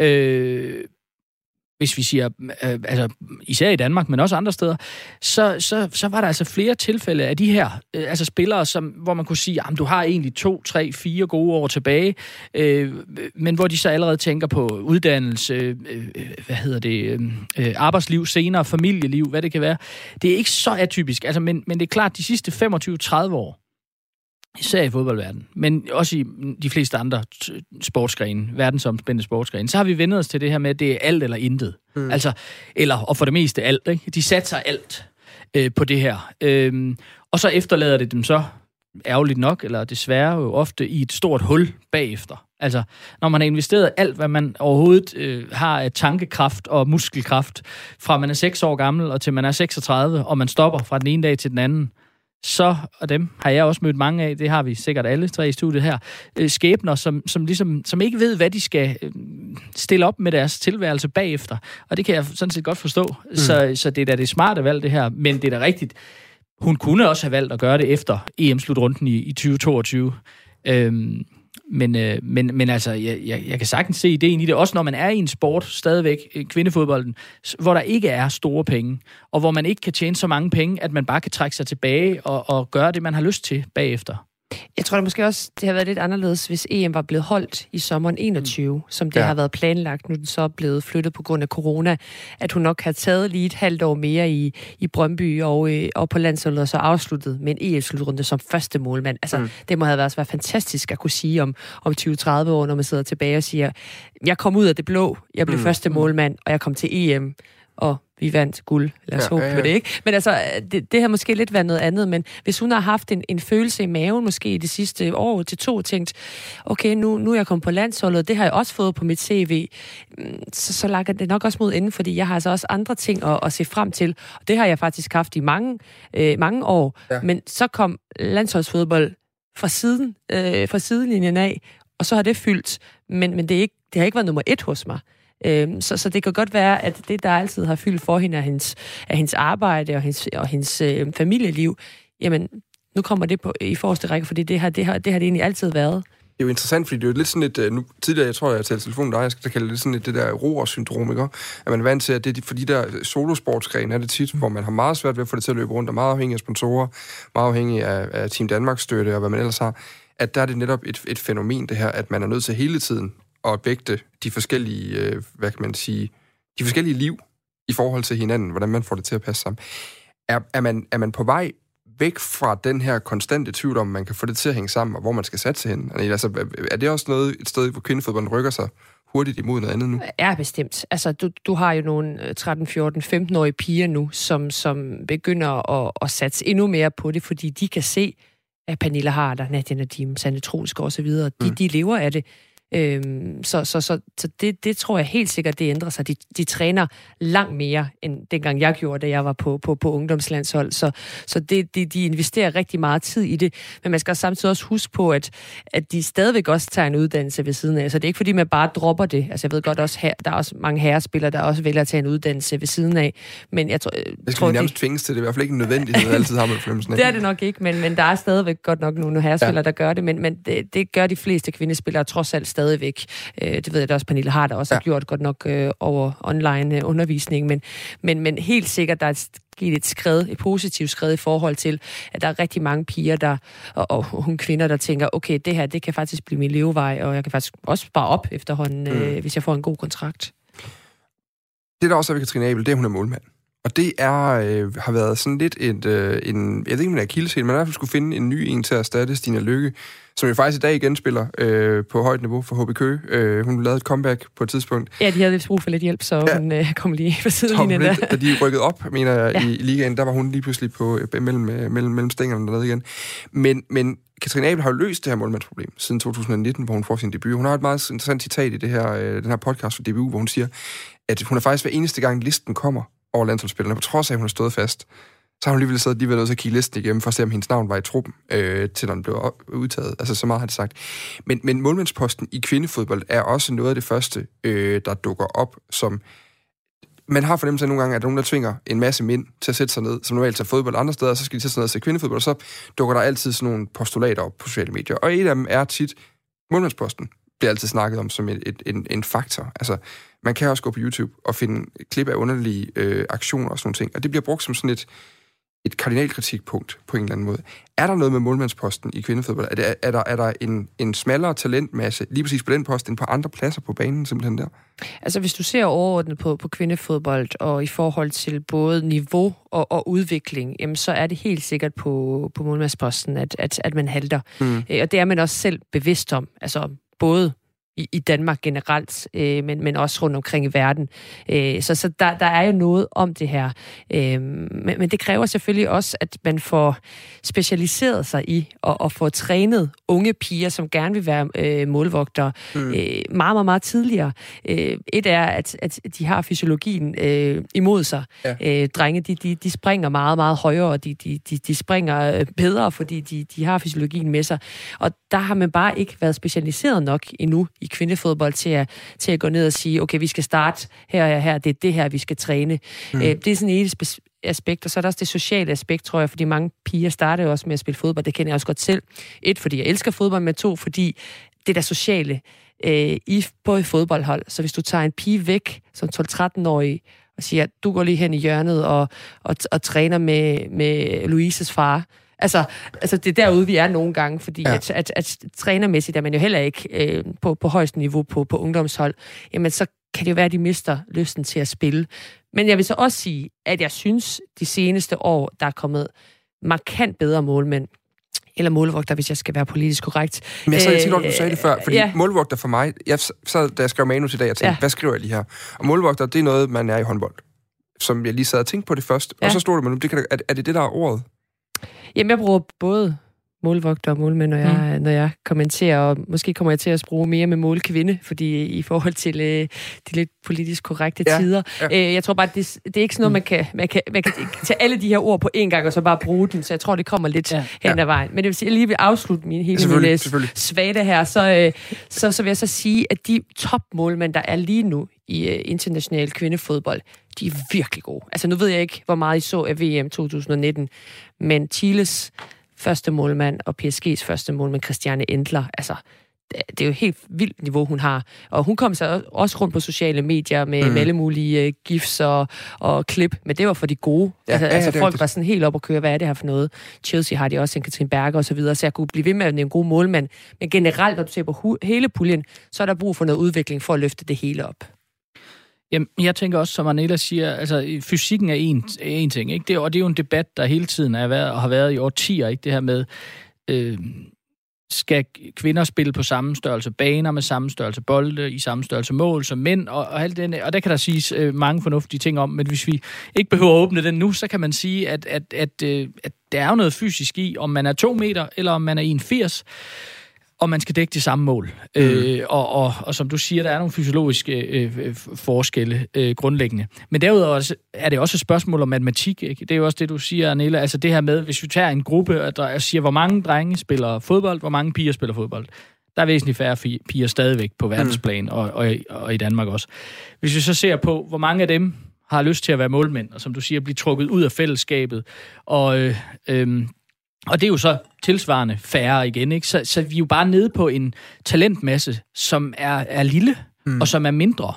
øh, hvis vi siger, øh, altså især i Danmark, men også andre steder, så, så, så var der altså flere tilfælde af de her øh, altså spillere, som, hvor man kunne sige, at du har egentlig to, tre, fire gode år tilbage, øh, men hvor de så allerede tænker på uddannelse, øh, øh hvad hedder det, øh, øh, arbejdsliv senere, familieliv, hvad det kan være. Det er ikke så atypisk, altså, men, men det er klart, de sidste 25-30 år, især i fodboldverdenen, men også i de fleste andre sportsgrene, verdensomspændende sportsgrene, så har vi vendt os til det her med, at det er alt eller intet. Mm. Altså, eller, og for det meste alt. Ikke? De satser alt øh, på det her. Øhm, og så efterlader det dem så, ærgerligt nok, eller desværre jo ofte, i et stort hul bagefter. Altså, når man har investeret alt, hvad man overhovedet øh, har af tankekraft og muskelkraft, fra man er 6 år gammel og til man er 36, og man stopper fra den ene dag til den anden, så, og dem har jeg også mødt mange af, det har vi sikkert alle tre i studiet her, øh, skæbner, som, som, ligesom, som ikke ved, hvad de skal øh, stille op med deres tilværelse bagefter. Og det kan jeg sådan set godt forstå. Mm. Så, så det er da det smarte valg, det her. Men det er da rigtigt. Hun kunne også have valgt at gøre det efter EM-slutrunden i, i 2022. Øhm, men, øh, men, men altså, jeg, jeg, jeg kan sagtens se ideen i det, også når man er i en sport stadigvæk, øh, kvindefodbolden, hvor der ikke er store penge, og hvor man ikke kan tjene så mange penge, at man bare kan trække sig tilbage og, og gøre det, man har lyst til bagefter. Jeg tror det måske også, det har været lidt anderledes, hvis EM var blevet holdt i sommeren 21, mm. som det ja. har været planlagt. Nu er den så blevet flyttet på grund af corona. At hun nok har taget lige et halvt år mere i, i Brøndby og, øh, og på landsholdet, og så afsluttet med en EM-slutrunde som første målmand. Altså, mm. det må have været, været fantastisk at kunne sige om, om 20-30 år, når man sidder tilbage og siger, jeg kom ud af det blå, jeg blev mm. første målmand, og jeg kom til EM og vi vandt guld. Lad os ja, håbe ja, ja. på det, ikke? Men altså, det, det har måske lidt været noget andet, men hvis hun har haft en, en følelse i maven, måske i de sidste år til to, tænkt, okay, nu, nu er jeg kommet på landsholdet, det har jeg også fået på mit CV, mm, så, så lager det nok også mod inden, fordi jeg har altså også andre ting at, at se frem til, og det har jeg faktisk haft i mange, øh, mange år, ja. men så kom landsholdsfodbold fra siden, øh, fra sidelinjen af, og så har det fyldt, men, men det, er ikke, det har ikke været nummer et hos mig. Øhm, så, så det kan godt være, at det, der altid har fyldt for hende, er hendes, af hendes arbejde og hendes, og hendes øh, familieliv, jamen, nu kommer det på, i forreste række, fordi det har det, har, det har det egentlig altid været. Det er jo interessant, fordi det er jo lidt sådan et... Øh, nu, tidligere, jeg tror, jeg har talt telefonen dig, jeg skal kalde det sådan et, det der roer-syndrom, ikke? At man er vant til, at det er for de der solosportsgrene er det tit, hvor man har meget svært ved at få det til at løbe rundt, og meget afhængig af sponsorer, meget afhængig af, af Team Danmarks støtte, og hvad man ellers har, at der er det netop et, et fænomen, det her, at man er nødt til hele tiden at vægte de forskellige, øh, hvad kan man sige, de forskellige liv i forhold til hinanden, hvordan man får det til at passe sammen. Er, er, man, er man på vej væk fra den her konstante tvivl om, man kan få det til at hænge sammen, og hvor man skal satse hen? Altså, er det også noget, et sted, hvor kvindefodbolden rykker sig hurtigt imod noget andet nu? Ja, bestemt. Altså, du, du har jo nogle 13, 14, 15-årige piger nu, som, som begynder at, at satse endnu mere på det, fordi de kan se, at Pernille Harder, Nadia Nadim, Sande Troelskov osv., de, mm. de lever af det. Øhm, så så, så, så det, det tror jeg helt sikkert, det ændrer sig. De, de træner langt mere, end dengang jeg gjorde, da jeg var på, på, på ungdomslandshold. Så, så det, de, de investerer rigtig meget tid i det. Men man skal samtidig også huske på, at, at de stadigvæk også tager en uddannelse ved siden af. Så det er ikke fordi, man bare dropper det. Altså jeg ved godt også, her, der er også mange herrespillere, der også vælger at tage en uddannelse ved siden af. Men jeg tror... Det skal tror, nærmest det... tvinges til. Det er i hvert fald ikke en nødvendighed, altid har med fornemmelsen Det er det nok ikke, men, men der er stadigvæk godt nok nogle herrespillere, ja. der gør det. Men, men det, det gør de fleste kvindespillere trods alt stadigvæk. Øh, det ved jeg da også, Pernille har der også ja. har gjort godt nok øh, over online øh, undervisning, men, men, men helt sikkert, der er sket et skred, et positivt skred i forhold til, at der er rigtig mange piger der, og, og unge kvinder, der tænker, okay, det her, det kan faktisk blive min levevej, og jeg kan faktisk også spare op efterhånden, mm. øh, hvis jeg får en god kontrakt. Det, der også er ved Katrine Abel, det er, at hun er målmand. Og det er, øh, har været sådan lidt et, øh, en, jeg ved ikke, om det er kildescene, men i hvert fald skulle finde en ny en til at erstatte Stina Lykke, som jo faktisk i dag igen spiller øh, på højt niveau for HB Køge. Øh, hun lavede et comeback på et tidspunkt. Ja, de havde brug for lidt hjælp, så ja. hun øh, kom lige på sidelinjen der. Da de rykkede op, mener jeg, ja. i, i ligaen, der var hun lige pludselig på, øh, mellem, øh, mellem, mellem stængerne dernede igen. Men, men Katrine Abel har jo løst det her målmandsproblem siden 2019, hvor hun får sin debut. Hun har et meget interessant citat i det her, øh, den her podcast for DBU, hvor hun siger, at hun er faktisk hver eneste gang, listen kommer over landsholdsspillerne, på trods af, at hun har stået fast, så har hun alligevel siddet lige ved at kigge listen igennem, for at se, om hendes navn var i truppen, øh, til den blev udtaget. Altså, så meget har det sagt. Men, men målmandsposten i kvindefodbold er også noget af det første, øh, der dukker op, som man har fornemmelse af nogle gange, at der er nogen, der tvinger en masse mænd til at sætte sig ned, som normalt tager fodbold andre steder, så skal de sætte sig ned og se kvindefodbold, og så dukker der altid sådan nogle postulater op på sociale medier. Og et af dem er tit, målmandsposten bliver altid snakket om som et, et, en, en faktor. Altså, man kan også gå på YouTube og finde klip af underlige øh, aktioner og sådan nogle ting, og det bliver brugt som sådan et, et kardinalkritikpunkt på en eller anden måde. Er der noget med målmandsposten i kvindefodbold? Er, det, er der, er der en, en smallere talentmasse lige præcis på den post end på andre pladser på banen simpelthen der? Altså hvis du ser overordnet på, på kvindefodbold og i forhold til både niveau og, og udvikling, jamen, så er det helt sikkert på, på målmandsposten, at, at, at man halter. Mm. Øh, og det er man også selv bevidst om. Altså både i, i Danmark generelt, øh, men, men også rundt omkring i verden. Øh, så så der, der er jo noget om det her. Øh, men, men det kræver selvfølgelig også, at man får specialiseret sig i og, og får trænet unge piger, som gerne vil være øh, målvogtere, mm. øh, meget, meget, meget tidligere. Øh, et er, at, at de har fysiologien øh, imod sig. Ja. Øh, drenge, de, de, de springer meget, meget højere, og de, de, de, de springer øh, bedre, fordi de, de har fysiologien med sig. Og der har man bare ikke været specialiseret nok endnu i kvindefodbold til at, til at gå ned og sige, okay, vi skal starte her og her, det er det her, vi skal træne. Mm. Øh, det er sådan et aspekt, og så er der også det sociale aspekt, tror jeg, fordi mange piger starter jo også med at spille fodbold, det kender jeg også godt selv. Et, fordi jeg elsker fodbold, men to, fordi det der sociale øh, i, på et fodboldhold. Så hvis du tager en pige væk som 12-13-årig, og siger, at du går lige hen i hjørnet og, og, og træner med, med Louises far, Altså, altså det er derude, vi er nogle gange, fordi ja. at, at, at trænermæssigt er man jo heller ikke øh, på, på højeste niveau på, på ungdomshold. Jamen, så kan det jo være, at de mister lysten til at spille. Men jeg vil så også sige, at jeg synes, de seneste år, der er kommet markant bedre målmænd, eller målvogter, hvis jeg skal være politisk korrekt. Men jeg sad til, at du sagde det før, fordi ja. målvogter for mig, jeg sad, da jeg skrev manus i dag, og tænkte, ja. hvad skriver jeg lige her? Og målvogter, det er noget, man er i håndbold. Som jeg lige sad og tænkte på det først, ja. og så stod det, men det kan, er, er det det, der er ordet? Jamen, jeg bruger både målvogter og målmænd, når jeg, mm. når jeg kommenterer, og måske kommer jeg til at bruge mere med målkvinde, fordi i forhold til øh, de lidt politisk korrekte ja, tider. Ja. Øh, jeg tror bare, det, det er ikke sådan noget, man kan, man, kan, man kan tage alle de her ord på én gang, og så bare bruge dem, så jeg tror, det kommer lidt ja. hen ad vejen. Men det vil sige, at jeg lige vil afslutte min hele ja, min svage her, så, øh, så, så vil jeg så sige, at de topmålmænd, der er lige nu i uh, international kvindefodbold, de er virkelig gode. Altså nu ved jeg ikke, hvor meget I så af VM 2019, men Chiles første målmand og PSG's første målmand, Christiane Endler, altså det er jo helt vildt niveau, hun har. Og hun kom så også rundt på sociale medier med, mm. med alle mulige uh, gifs og, og klip, men det var for de gode. Ja, altså, ja, altså folk var sådan helt op og køre, hvad er det her for noget? Chelsea har de også en Katrin Berger og så videre, så jeg kunne blive ved med at en god målmand. Men generelt, når du ser på hele puljen, så er der brug for noget udvikling for at løfte det hele op. Jamen, jeg tænker også, som Anela siger, altså fysikken er en, en ting, ikke? Det, og det er jo en debat, der hele tiden er været, og har været i årtier, ikke? Det her med, øh, skal kvinder spille på samme størrelse baner med samme størrelse bolde, i samme størrelse mål som mænd, og, og, alt det, og der kan der siges øh, mange fornuftige ting om, men hvis vi ikke behøver at åbne den nu, så kan man sige, at, at, at, øh, at der er jo noget fysisk i, om man er to meter, eller om man er 1,80 og man skal dække de samme mål. Mm. Øh, og, og, og som du siger, der er nogle fysiologiske øh, øh, forskelle øh, grundlæggende. Men derudover er det også et spørgsmål om matematik. Ikke? Det er jo også det, du siger, Anela. Altså det her med, hvis vi tager en gruppe, og der siger, hvor mange drenge spiller fodbold, hvor mange piger spiller fodbold. Der er væsentligt færre piger stadigvæk på verdensplan, mm. og, og, og i Danmark også. Hvis vi så ser på, hvor mange af dem har lyst til at være målmænd, og som du siger, blive trukket ud af fællesskabet, og øh, øh, og det er jo så tilsvarende færre igen, ikke? Så, så vi er jo bare nede på en talentmasse, som er, er lille, mm. og som er mindre.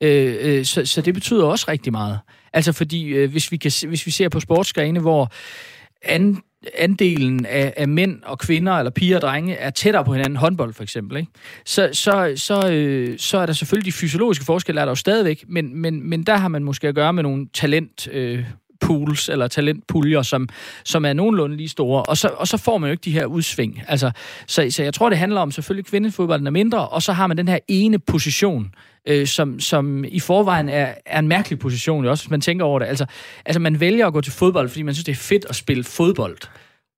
Øh, øh, så, så det betyder også rigtig meget. Altså fordi, øh, hvis, vi kan, hvis vi ser på sportsgrene, hvor an, andelen af, af mænd og kvinder, eller piger og drenge, er tættere på hinanden, håndbold for eksempel, ikke? Så, så, så, øh, så er der selvfølgelig de fysiologiske forskelle, er der jo stadigvæk, men, men, men der har man måske at gøre med nogle talent... Øh, pools eller talentpuljer, som, som er nogenlunde lige store, og så, og så får man jo ikke de her udsving. Altså, så, så jeg tror, det handler om selvfølgelig kvindefodbolden er mindre, og så har man den her ene position, øh, som, som i forvejen er, er en mærkelig position, også hvis man tænker over det. Altså, altså man vælger at gå til fodbold, fordi man synes, det er fedt at spille fodbold,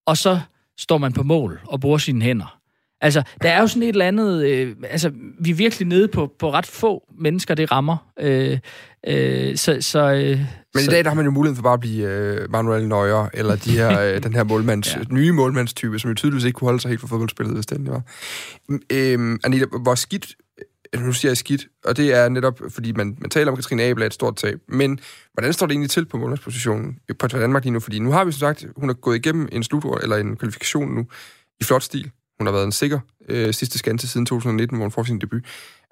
og så står man på mål og bruger sine hænder. Altså, der er jo sådan et eller andet... Øh, altså, vi er virkelig nede på, på ret få mennesker, det rammer. Øh, øh, så, så, øh, men så, i dag der har man jo muligheden for bare at blive øh, Manuel Neuer, eller de her, øh, den her målmands, ja. nye målmandstype, som jo tydeligvis ikke kunne holde sig helt for fodboldspillet, hvis det var. Øh, Anita, hvor skidt nu siger jeg skidt, og det er netop, fordi man, man taler om, at Katrine Abel er et stort tab. Men hvordan står det egentlig til på målmandspositionen på Danmark lige nu? Fordi nu har vi som sagt, hun har gået igennem en slutrunde, eller en kvalifikation nu, i flot stil. Hun har været en sikker øh, sidste skanse siden 2019, hvor hun får sin debut.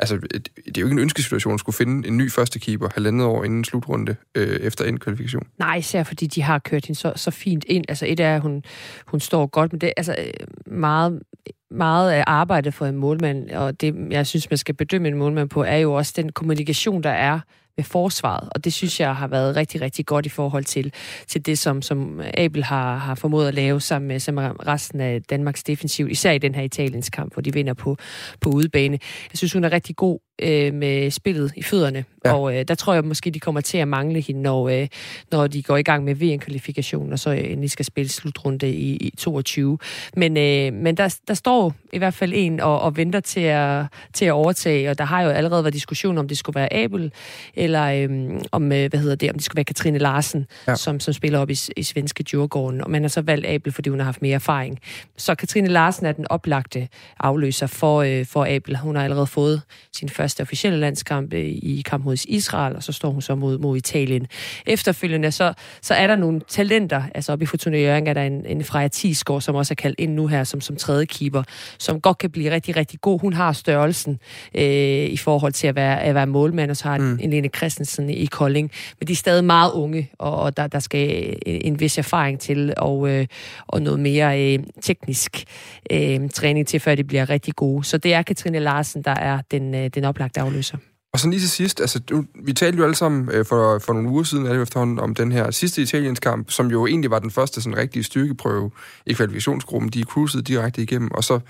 Altså, det, er jo ikke en ønskesituation at skulle finde en ny første keeper halvandet år inden slutrunde øh, efter en kvalifikation. Nej, især fordi de har kørt hende så, så fint ind. Altså, et er, at hun, hun står godt, men det er altså øh, meget, meget af arbejdet for en målmand, og det, jeg synes, man skal bedømme en målmand på, er jo også den kommunikation, der er forsvaret. Og det synes jeg har været rigtig, rigtig godt i forhold til, til det, som, som Abel har, har formået at lave sammen med, sammen med resten af Danmarks defensiv, især i den her Italiens kamp, hvor de vinder på, på udebane. Jeg synes, hun er rigtig god øh, med spillet i fødderne, ja. og øh, der tror jeg måske, de kommer til at mangle hende, når, øh, når de går i gang med VM-kvalifikationen, og så endelig skal spille slutrunde i, i 22. Men, øh, men der, der står i hvert fald en og, og venter til at, til at overtage, og der har jo allerede været diskussion om det skulle være Abel, eller øh, om, øh, hvad hedder det, om det skulle være Katrine Larsen, ja. som, som spiller op i, i svenske Djurgården, og man har så valgt Abel, fordi hun har haft mere erfaring. Så Katrine Larsen er den oplagte afløser for, øh, for Abel. Hun har allerede fået sin første officielle landskamp øh, i kamp mod Israel, og så står hun så mod, mod Italien. Efterfølgende, så, så er der nogle talenter, altså oppe i Fortuna Jørgen er der en, en Freja Tisgaard, som også er kaldt ind nu her som, som tredje keeper, som godt kan blive rigtig, rigtig god. Hun har størrelsen øh, i forhold til at være, at være målmand, og så har mm. en Lene Christensen i Kolding. Men de er stadig meget unge, og, og der, der skal en vis erfaring til, og, øh, og noget mere øh, teknisk øh, træning til, før de bliver rigtig gode. Så det er Katrine Larsen, der er den, øh, den oplagte afløser. Og så lige til sidst, altså, du, vi talte jo alle sammen øh, for, for nogle uger siden, det efterhånden, om den her sidste italiensk kamp, som jo egentlig var den første sådan rigtige styrkeprøve i kvalifikationsgruppen. De cruisede direkte igennem, og så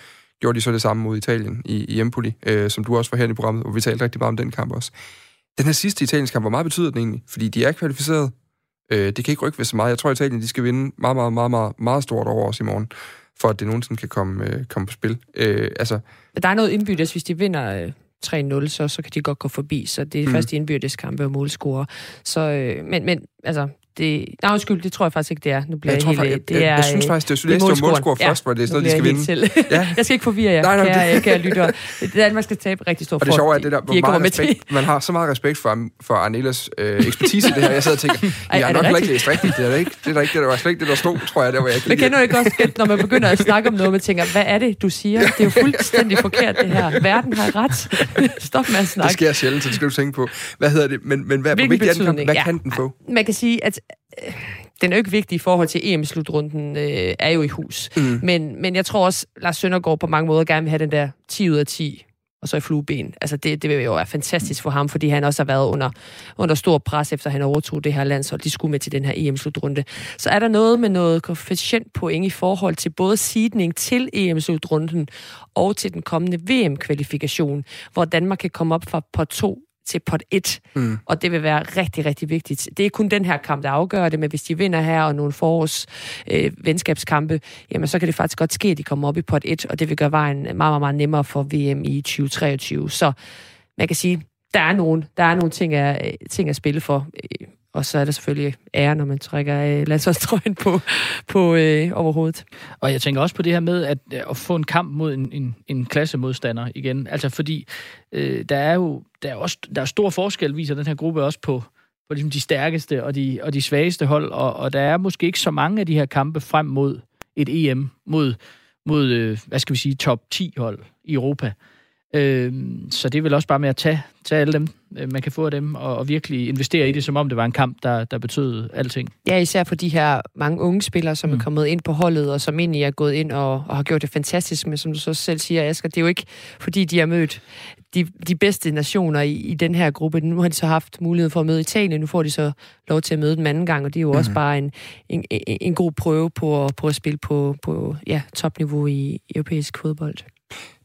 gjorde de så det samme mod Italien i, i Empoli, øh, som du også var her i programmet, og vi talte rigtig meget om den kamp også. Den her sidste italienske kamp, hvor meget betyder den egentlig? Fordi de er kvalificeret. Øh, det kan ikke rykke ved så meget. Jeg tror, Italien de skal vinde meget, meget, meget, meget, meget stort over os i morgen, for at det nogensinde kan komme, øh, komme på spil. Øh, altså, der er noget indbyttes, hvis de vinder... Øh 3-0, så, så kan de godt gå forbi. Så det er mm. først indbyrdes kampe og målscorer. Så, øh, men, men altså, det... Nej, undskyld, det tror jeg faktisk ikke, det er. Nu bliver jeg, jeg, helt, jeg, det er, jeg, jeg synes faktisk, det er, det er målscore ja, først, hvor det er sådan noget, de skal vinde. Ja. jeg skal ikke forvirre jer, nej, nej, kære, det... kære lytter. Danmark skal tabe rigtig stor Og det sjove er, det der, hvor meget respekt, man har så meget respekt for, for Arnelas øh, ekspertise i det her. Jeg sad og tænker, jeg har nok heller ikke læst rigtigt. Det er ikke det, der, ikke, det, der var slet ikke det, der stod, tror jeg, der hvor jeg ikke Men kender du ikke også, når man begynder at snakke om noget, man tænker, hvad er det, du siger? Det er jo fuldstændig forkert, det her. Verden har ret. Stop med at snakke. Det sker sjældent, så det skal du tænke på. Hvad hedder det? Men, men hvad, er den Hvad kan den få? Man kan sige, at den er jo ikke vigtig i forhold til EM-slutrunden, øh, er jo i hus. Mm. Men, men jeg tror også, Lars Søndergaard på mange måder gerne vil have den der 10 ud af 10, og så i flueben. Altså det, det vil jo være fantastisk for ham, fordi han også har været under, under stor pres, efter han overtog det her landshold. De skulle med til den her EM-slutrunde. Så er der noget med noget koefficient point i forhold til både sidning til EM-slutrunden og til den kommende VM-kvalifikation, hvor Danmark kan komme op fra på to til pot 1, mm. og det vil være rigtig, rigtig vigtigt. Det er kun den her kamp, der afgør det, men hvis de vinder her og nogle forårs øh, venskabskampe, jamen så kan det faktisk godt ske, at de kommer op i pot 1, og det vil gøre vejen meget, meget, meget nemmere for VM i 2023. Så man kan sige, der er nogle, der er nogle ting, at, ting at spille for. Og så er der selvfølgelig ære, når man trækker øh, landsholdstrøjen på, på øh, overhovedet. Og jeg tænker også på det her med at, øh, at få en kamp mod en, en, en klassemodstander igen. Altså fordi øh, der er jo der er også der er stor forskel, viser den her gruppe også på, på ligesom de stærkeste og de, og de svageste hold. Og, og der er måske ikke så mange af de her kampe frem mod et EM, mod, mod øh, hvad skal vi sige, top 10 hold i Europa. Øh, så det er vel også bare med at tage, tage alle dem, øh, man kan få af dem, og, og virkelig investere i det, som om det var en kamp, der, der betød alting. Ja, især for de her mange unge spillere, som mm. er kommet ind på holdet, og som egentlig er gået ind og, og har gjort det fantastisk, men som du så selv siger, Asger, det er jo ikke, fordi de har mødt de, de bedste nationer i, i den her gruppe. Nu har de så haft mulighed for at møde Italien, nu får de så lov til at møde den anden gang, og det er jo mm. også bare en, en, en god prøve på, på at spille på, på ja, topniveau i europæisk fodbold.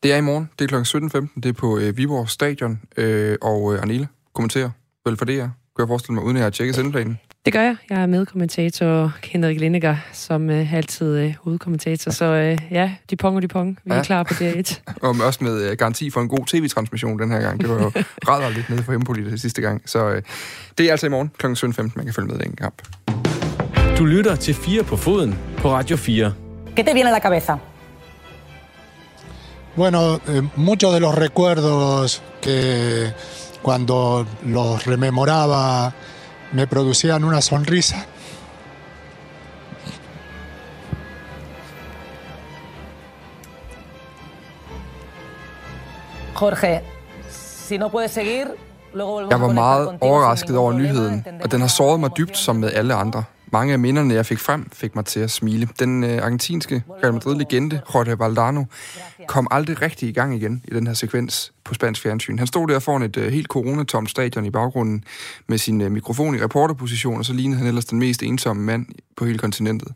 Det er i morgen. Det er kl. 17.15. Det er på øh, Viborg Stadion. Øh, og øh, Arnille kommenterer vel for det her. Kan jeg forestille mig, uden at jeg har tjekket sendeplanen? Det gør jeg. Jeg er medkommentator Henrik Lindegaard, som øh, altid øh, hovedkommentator. Så øh, ja, de pong og de pong. Vi er ja. klar på det 1 og også med øh, garanti for en god tv-transmission den her gang. Det var jo ret lidt nede for Empoli det sidste gang. Så øh, det er altså i morgen kl. 17.15, man kan følge med den kamp. Du lytter til 4 på foden på Radio 4. ¿Qué te viene a la cabeza? Bueno, eh, muchos de los recuerdos que cuando los rememoraba me producían una sonrisa. Jorge, si no puedes seguir, luego volvemos Jeg var meget overrasket over nyheden, og den har såret mig dybt som med alle andre. Mange af minderne, jeg fik frem, fik mig til at smile. Den øh, argentinske Real Madrid-legende, Jorge Valdano, kom aldrig rigtig i gang igen i den her sekvens på spansk fjernsyn. Han stod der foran et øh, helt coronatomt stadion i baggrunden med sin øh, mikrofon i reporterposition, og så lignede han ellers den mest ensomme mand på hele kontinentet.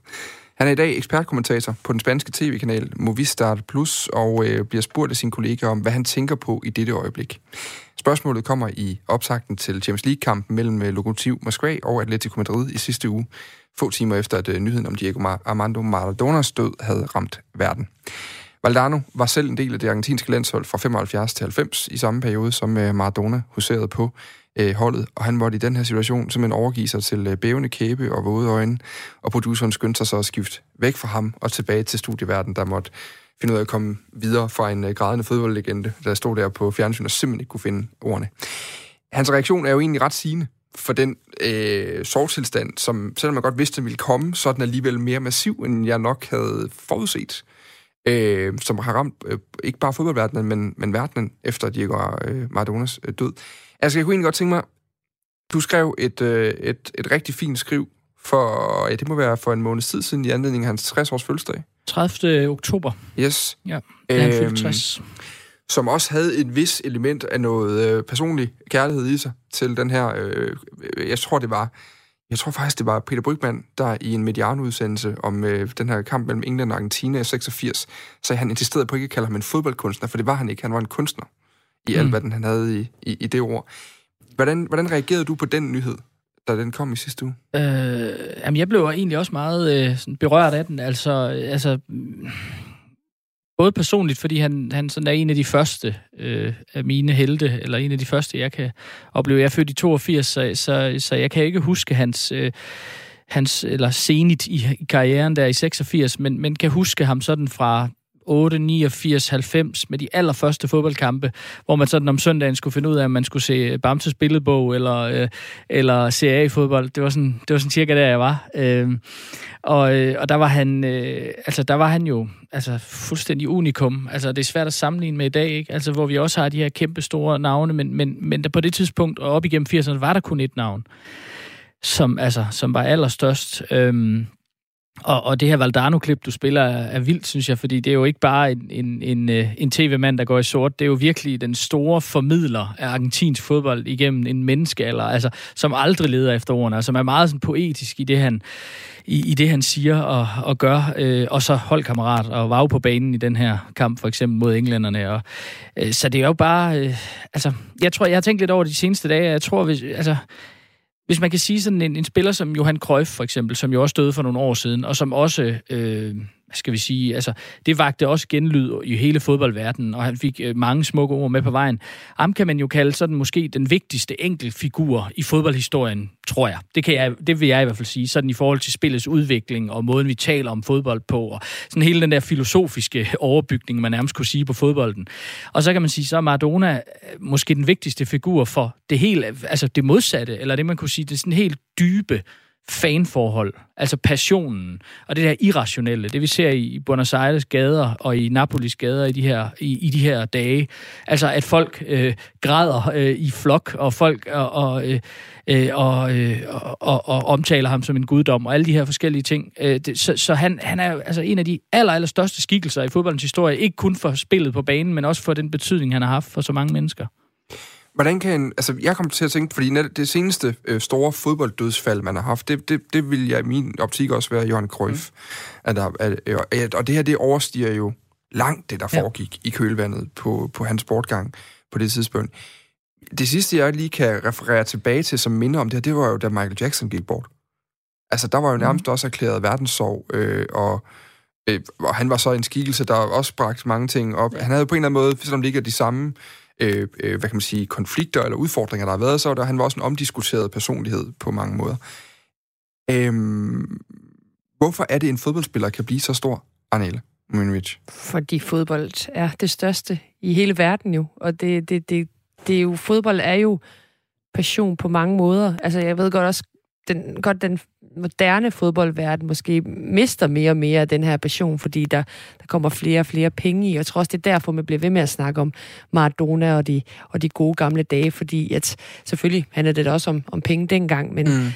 Han er i dag ekspertkommentator på den spanske tv-kanal Movistar Plus og øh, bliver spurgt af sin kollega om, hvad han tænker på i dette øjeblik. Spørgsmålet kommer i optakten til Champions League-kampen mellem øh, Lokomotiv Moskva og Atletico Madrid i sidste uge, få timer efter at øh, nyheden om Diego Armando Maradonas død havde ramt verden. Valdano var selv en del af det argentinske landshold fra 75 til 90 i samme periode, som øh, Maradona huserede på holdet, og han måtte i den her situation simpelthen overgive sig til bævende kæbe og våde øjne, og produceren skyndte sig så at skifte væk fra ham og tilbage til studieverdenen, der måtte finde ud af at komme videre fra en øh, grædende fodboldlegende, der stod der på fjernsyn og simpelthen ikke kunne finde ordene. Hans reaktion er jo egentlig ret sigende for den øh, sorgtilstand, som selvom man godt vidste, den ville komme, så er den alligevel mere massiv, end jeg nok havde forudset. Øh, som har ramt øh, ikke bare fodboldverdenen, men, men verdenen efter Diego øh, Maradonas øh, død. Altså, jeg kunne egentlig godt tænke mig, du skrev et, øh, et, et rigtig fint skriv for, ja, det må være for en måned tid siden i anledning af hans 60-års fødselsdag. 30. oktober. Yes. Ja, da han øhm, 60. Som også havde et vis element af noget øh, personlig kærlighed i sig til den her, øh, jeg tror det var, jeg tror faktisk det var Peter Brygman, der i en medianudsendelse om øh, den her kamp mellem England og Argentina i 86, så han insisterede på ikke at kalde ham en fodboldkunstner, for det var han ikke, han var en kunstner i mm. alt, hvad den, han havde i, i, i det ord. Hvordan, hvordan reagerede du på den nyhed? Da den kom i sidste uge? Øh, jamen, jeg blev egentlig også meget øh, sådan berørt af den. Altså, altså, både personligt, fordi han, han sådan er en af de første øh, af mine helte, eller en af de første, jeg kan opleve. Jeg er født i 82, så, så, så jeg kan ikke huske hans... Øh, hans, eller senigt i, i karrieren der i 86, men, men kan huske ham sådan fra 8, 89, 90 med de allerførste fodboldkampe, hvor man sådan om søndagen skulle finde ud af, om man skulle se Bamses billedbog eller, øh, eller CA i fodbold. Det var sådan, det var sådan cirka der, jeg var. Øhm, øh, og, og der var han, øh, altså der var han jo altså fuldstændig unikum. Altså det er svært at sammenligne med i dag, ikke? Altså hvor vi også har de her kæmpe store navne, men, men, men der på det tidspunkt og op igennem 80'erne var der kun et navn, som, altså, som var allerstørst. Øh, og, og det her Valdano-klip, du spiller, er vildt, synes jeg, fordi det er jo ikke bare en, en, en, øh, en tv-mand, der går i sort. Det er jo virkelig den store formidler af argentinsk fodbold igennem en menneskealder, altså, som aldrig leder efter ordene, og som er meget sådan, poetisk i det, han, i, i det, han siger og, og gør. Øh, og så holdkammerat og var på banen i den her kamp, for eksempel mod englænderne. Og, øh, så det er jo bare... Øh, altså, jeg tror, jeg har tænkt lidt over de seneste dage, jeg tror, hvis... Altså, hvis man kan sige sådan en, en spiller som Johan Cruyff for eksempel, som jo også døde for nogle år siden, og som også, øh, skal vi sige, altså, det vagte også genlyd i hele fodboldverdenen, og han fik øh, mange smukke ord med på vejen. Ham kan man jo kalde sådan måske den vigtigste enkeltfigur i fodboldhistorien, tror jeg. Det, kan jeg. det vil jeg i hvert fald sige, sådan i forhold til spillets udvikling og måden, vi taler om fodbold på, og sådan hele den der filosofiske overbygning, man nærmest kunne sige på fodbolden. Og så kan man sige, så er Maradona øh, måske den vigtigste figur for det helt, altså det modsatte, eller det man kunne sige, det sådan helt dybe fanforhold, altså passionen, og det der irrationelle, det vi ser i Buenos Aires gader og i Napolis gader i de her, i, i de her dage. Altså at folk øh, græder øh, i flok, og folk og, og, øh, øh og, øh, og, og, og omtaler ham som en guddom, og alle de her forskellige ting. Øh, det, så så han, han er altså en af de aller, aller største skikkelser i fodboldens historie, ikke kun for spillet på banen, men også for den betydning, han har haft for så mange mennesker. Hvordan kan en, altså jeg kommer til at tænke, fordi det seneste øh, store fodbolddødsfald, man har haft, det, det, det vil jeg i min optik også være Johan Cruyff. Mm. At der, at, at, og det her, det overstiger jo langt det, der ja. foregik i kølvandet på, på hans bortgang på det tidspunkt. Det sidste, jeg lige kan referere tilbage til, som minder om det her, det var jo, da Michael Jackson gik bort. Altså, der var jo nærmest mm. også erklæret verdenssorg, øh, og, øh, og han var så en skikkelse, der også bragte mange ting op. Ja. Han havde på en eller anden måde, selvom det ikke er de samme øh, øh, hvad kan man sige, konflikter eller udfordringer, der har været, så der, han var også en omdiskuteret personlighed på mange måder. Øhm, hvorfor er det, en fodboldspiller kan blive så stor, Arnele Munich? Fordi fodbold er det største i hele verden jo, og det, det, det, det er jo, fodbold er jo passion på mange måder. Altså, jeg ved godt også, den, godt den moderne fodboldverden måske mister mere og mere af den her passion, fordi der, der kommer flere og flere penge i. Og jeg tror også, det er derfor, man bliver ved med at snakke om Maradona og de, og de gode gamle dage, fordi at selvfølgelig handlede det også om, om penge dengang, men mm.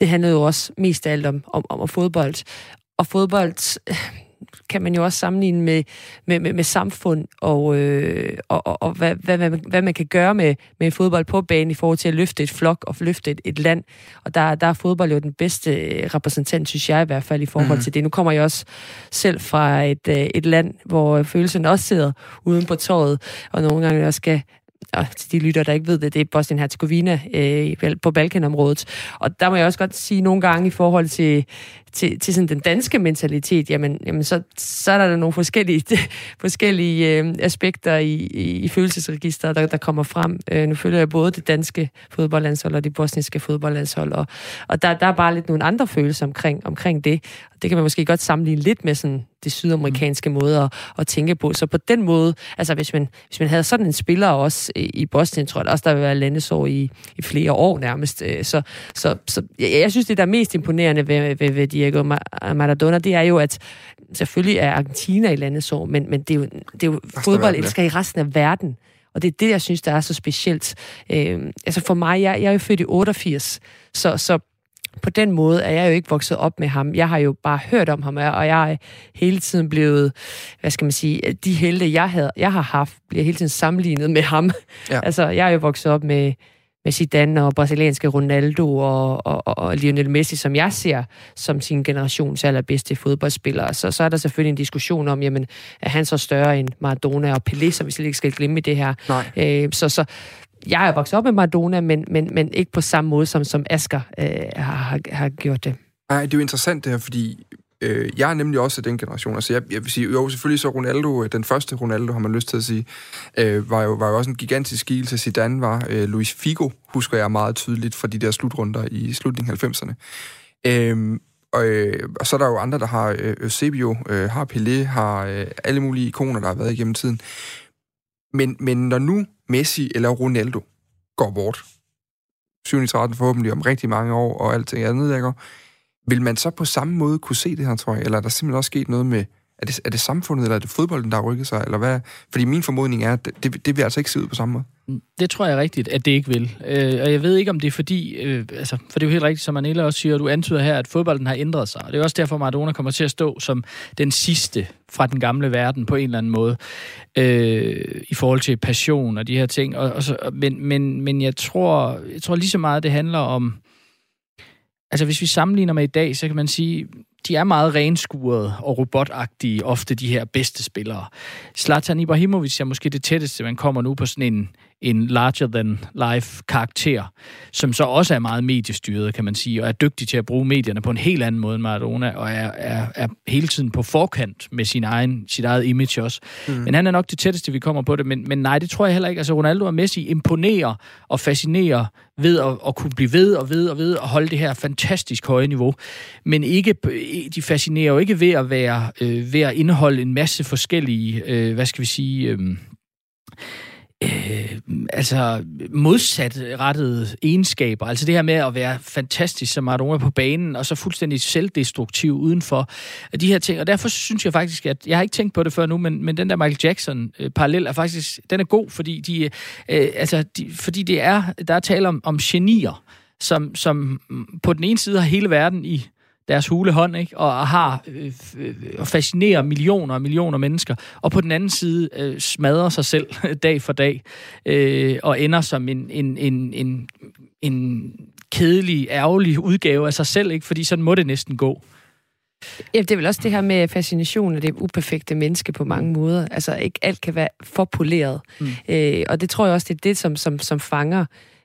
det handlede jo også mest af alt om, om, om fodbold. Og fodbold, kan man jo også sammenligne med, med, med, med samfund og, øh, og, og, og hvad, hvad, hvad, hvad man kan gøre med, med fodbold på banen i forhold til at løfte et flok og løfte et, et land. Og der, der er fodbold jo den bedste repræsentant, synes jeg i hvert fald, i forhold mm. til det. Nu kommer jeg også selv fra et, øh, et land, hvor følelsen også sidder uden på tåret, og nogle gange også skal og til de lytter, der ikke ved det, det er Bosnien-Herzegovina øh, på Balkanområdet. Og der må jeg også godt sige nogle gange i forhold til, til, til sådan den danske mentalitet, jamen, jamen så, så er der nogle forskellige, forskellige øh, aspekter i, i, i følelsesregisteret, der, der kommer frem. Øh, nu følger jeg både det danske fodboldlandshold og det bosniske fodboldlandshold, og, og der, der er bare lidt nogle andre følelser omkring, omkring det. Det kan man måske godt sammenligne lidt med sådan det sydamerikanske måde at, at tænke på. Så på den måde, altså hvis man, hvis man havde sådan en spiller også i Bosnien, tror jeg også, der vil være landesår i, i flere år nærmest. Øh, så, så, så jeg, jeg synes, det der er mest imponerende ved, ved, ved Diego Maradona, det er jo, at selvfølgelig er Argentina i landesår, men, men det er jo, det er jo fodbold elsker i resten af verden. Og det er det, jeg synes, der er så specielt. Øh, altså for mig, jeg, jeg er jo født i 88, så, så på den måde er jeg jo ikke vokset op med ham. Jeg har jo bare hørt om ham, og jeg er hele tiden blevet, hvad skal man sige, de helte, jeg, havde, jeg har haft, bliver hele tiden sammenlignet med ham. Ja. altså, jeg er jo vokset op med, med Zidane og brasilianske Ronaldo og, og, og Lionel Messi, som jeg ser som sin generations allerbedste fodboldspillere. Så, så er der selvfølgelig en diskussion om, jamen, er han så større end Maradona og Pelé, som vi slet ikke skal glemme i det her. Nej. Øh, så, så jeg er vokset op med Maradona, men, men, men ikke på samme måde, som, som Asger øh, har, har gjort det. Nej, det er jo interessant det her, fordi øh, jeg er nemlig også af den generation. Altså jeg, jeg vil sige, jo selvfølgelig så Ronaldo, øh, den første Ronaldo, har man lyst til at sige, øh, var, jo, var jo også en gigantisk skikkelse. Zidane var øh, Luis Figo, husker jeg meget tydeligt fra de der slutrunder i slutningen af 90'erne. Øh, og, øh, og så er der jo andre, der har øh, Eusebio, øh, har Pelé, har øh, alle mulige ikoner, der har været igennem tiden. Men, men når nu Messi eller Ronaldo går bort, 7 13 forhåbentlig om rigtig mange år, og alting andet, der går, vil man så på samme måde kunne se det her, tror jeg? Eller er der simpelthen også sket noget med, er det, er det samfundet, eller er det fodbolden, der har rykket sig? Eller hvad? Fordi min formodning er, at det, det, vil altså ikke se ud på samme måde. Mm, det tror jeg er rigtigt, at det ikke vil. Øh, og jeg ved ikke, om det er fordi... Øh, altså, for det er jo helt rigtigt, som Anela også siger, du antyder her, at fodbolden har ændret sig. Og det er også derfor, Maradona kommer til at stå som den sidste fra den gamle verden på en eller anden måde. Øh, I forhold til passion og de her ting. Og, og så, men, men, men jeg tror, jeg tror lige så meget, det handler om... Altså, hvis vi sammenligner med i dag, så kan man sige, de er meget renskurede og robotagtige, ofte de her bedste spillere. Zlatan Ibrahimovic er måske det tætteste, man kommer nu på sådan en, en larger-than-life karakter, som så også er meget mediestyret, kan man sige, og er dygtig til at bruge medierne på en helt anden måde end Maradona, og er, er, er hele tiden på forkant med sin egen, sit eget image også. Mm. Men han er nok det tætteste, vi kommer på det, men, men nej, det tror jeg heller ikke. Altså Ronaldo og Messi imponerer og fascinerer ved at, at kunne blive ved og ved og ved og holde det her fantastisk høje niveau, men ikke, de fascinerer jo ikke ved at være øh, ved at indeholde en masse forskellige, øh, hvad skal vi sige, øh, øh, altså modsatrettede egenskaber. Altså det her med at være fantastisk som Maradona på banen, og så fuldstændig selvdestruktiv udenfor øh, de her ting. Og derfor synes jeg faktisk, at jeg har ikke tænkt på det før nu, men, men den der Michael Jackson-parallel øh, er faktisk, den er god, fordi, de, øh, altså, de, fordi det er, der er tale om, om genier, som, som på den ene side har hele verden i deres hule hånd, ikke? og har øh, øh, og fascinerer millioner og millioner mennesker, og på den anden side øh, smadrer sig selv dag for dag, øh, og ender som en, en, en, en, en kedelig, ærgerlig udgave af sig selv, ikke? fordi sådan må det næsten gå. Ja, det er vel også det her med fascination af det uperfekte menneske på mange måder. Altså, ikke alt kan være for poleret. Mm. Øh, og det tror jeg også, det er det, som, som, som fanger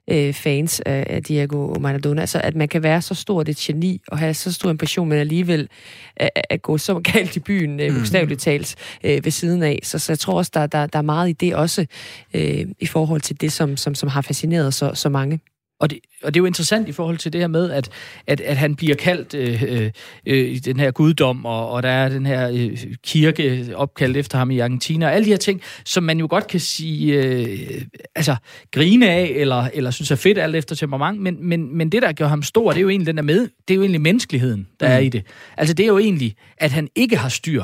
øh, fans af, af Diego Maradona. Altså, at man kan være så stort et geni og have så stor en passion, men alligevel at, at gå så galt i byen, øh, bogstaveligt talt, øh, ved siden af. Så, så jeg tror også, der, der, der er meget i det også, øh, i forhold til det, som, som, som har fascineret så, så mange. Og det, og det er jo interessant i forhold til det her med, at, at, at han bliver kaldt øh, øh, øh, den her guddom, og, og der er den her øh, kirke opkaldt efter ham i Argentina, og alle de her ting, som man jo godt kan sige, øh, altså grine af, eller, eller synes er fedt alt efter temperament, men, men, men det, der gør ham stor, det er jo egentlig den der med, det er jo egentlig menneskeligheden, der mm. er i det. Altså det er jo egentlig, at han ikke har styr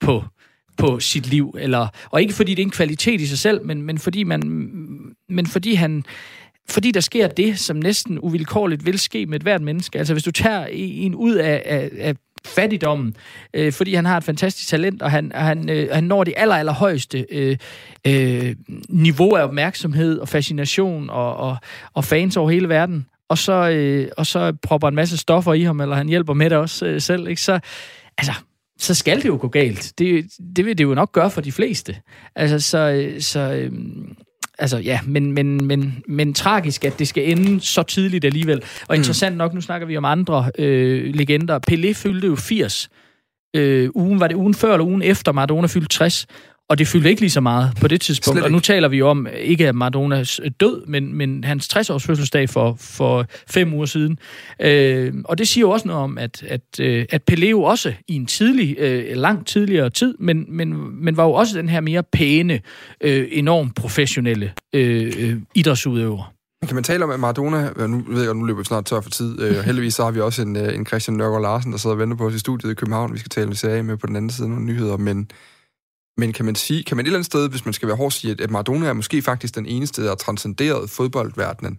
på på sit liv, eller, og ikke fordi det er en kvalitet i sig selv, men, men fordi man, men fordi han, fordi der sker det, som næsten uvilkårligt vil ske med et hvert menneske. Altså hvis du tager en ud af, af, af fattigdommen, øh, fordi han har et fantastisk talent, og han, han, øh, han når det aller, aller højeste øh, øh, niveau af opmærksomhed og fascination og, og, og fans over hele verden, og så, øh, og så propper en masse stoffer i ham, eller han hjælper med det også øh, selv, ikke? så altså, så skal det jo gå galt. Det, det vil det jo nok gøre for de fleste. Altså, så, øh, så øh, altså ja, men, men, men, men tragisk, at det skal ende så tidligt alligevel. Og mm. interessant nok, nu snakker vi om andre øh, legender. Pelé fyldte jo 80. Øh, ugen, var det ugen før eller ugen efter Maradona fyldte 60? Og det fyldte ikke lige så meget på det tidspunkt. Og nu taler vi jo om, ikke at Maradonas død, men, men hans 60-års fødselsdag for, for fem uger siden. Øh, og det siger jo også noget om, at, at, øh, at Pelé jo også i en tidlig, øh, langt tidligere tid, men, men, men var jo også den her mere pæne, øh, enormt professionelle øh, øh, idrætsudøver. Kan man tale om, at Maradona, nu ved jeg, nu løber vi snart tør for tid, øh, heldigvis så har vi også en, øh, en Christian Nørgaard Larsen, der sidder og venter på os i studiet i København, vi skal tale en serie med på den anden side nogle nyheder, men men kan man sige, kan man et eller andet sted, hvis man skal være hård, sige, at Maradona er måske faktisk den eneste, der har transcenderet fodboldverdenen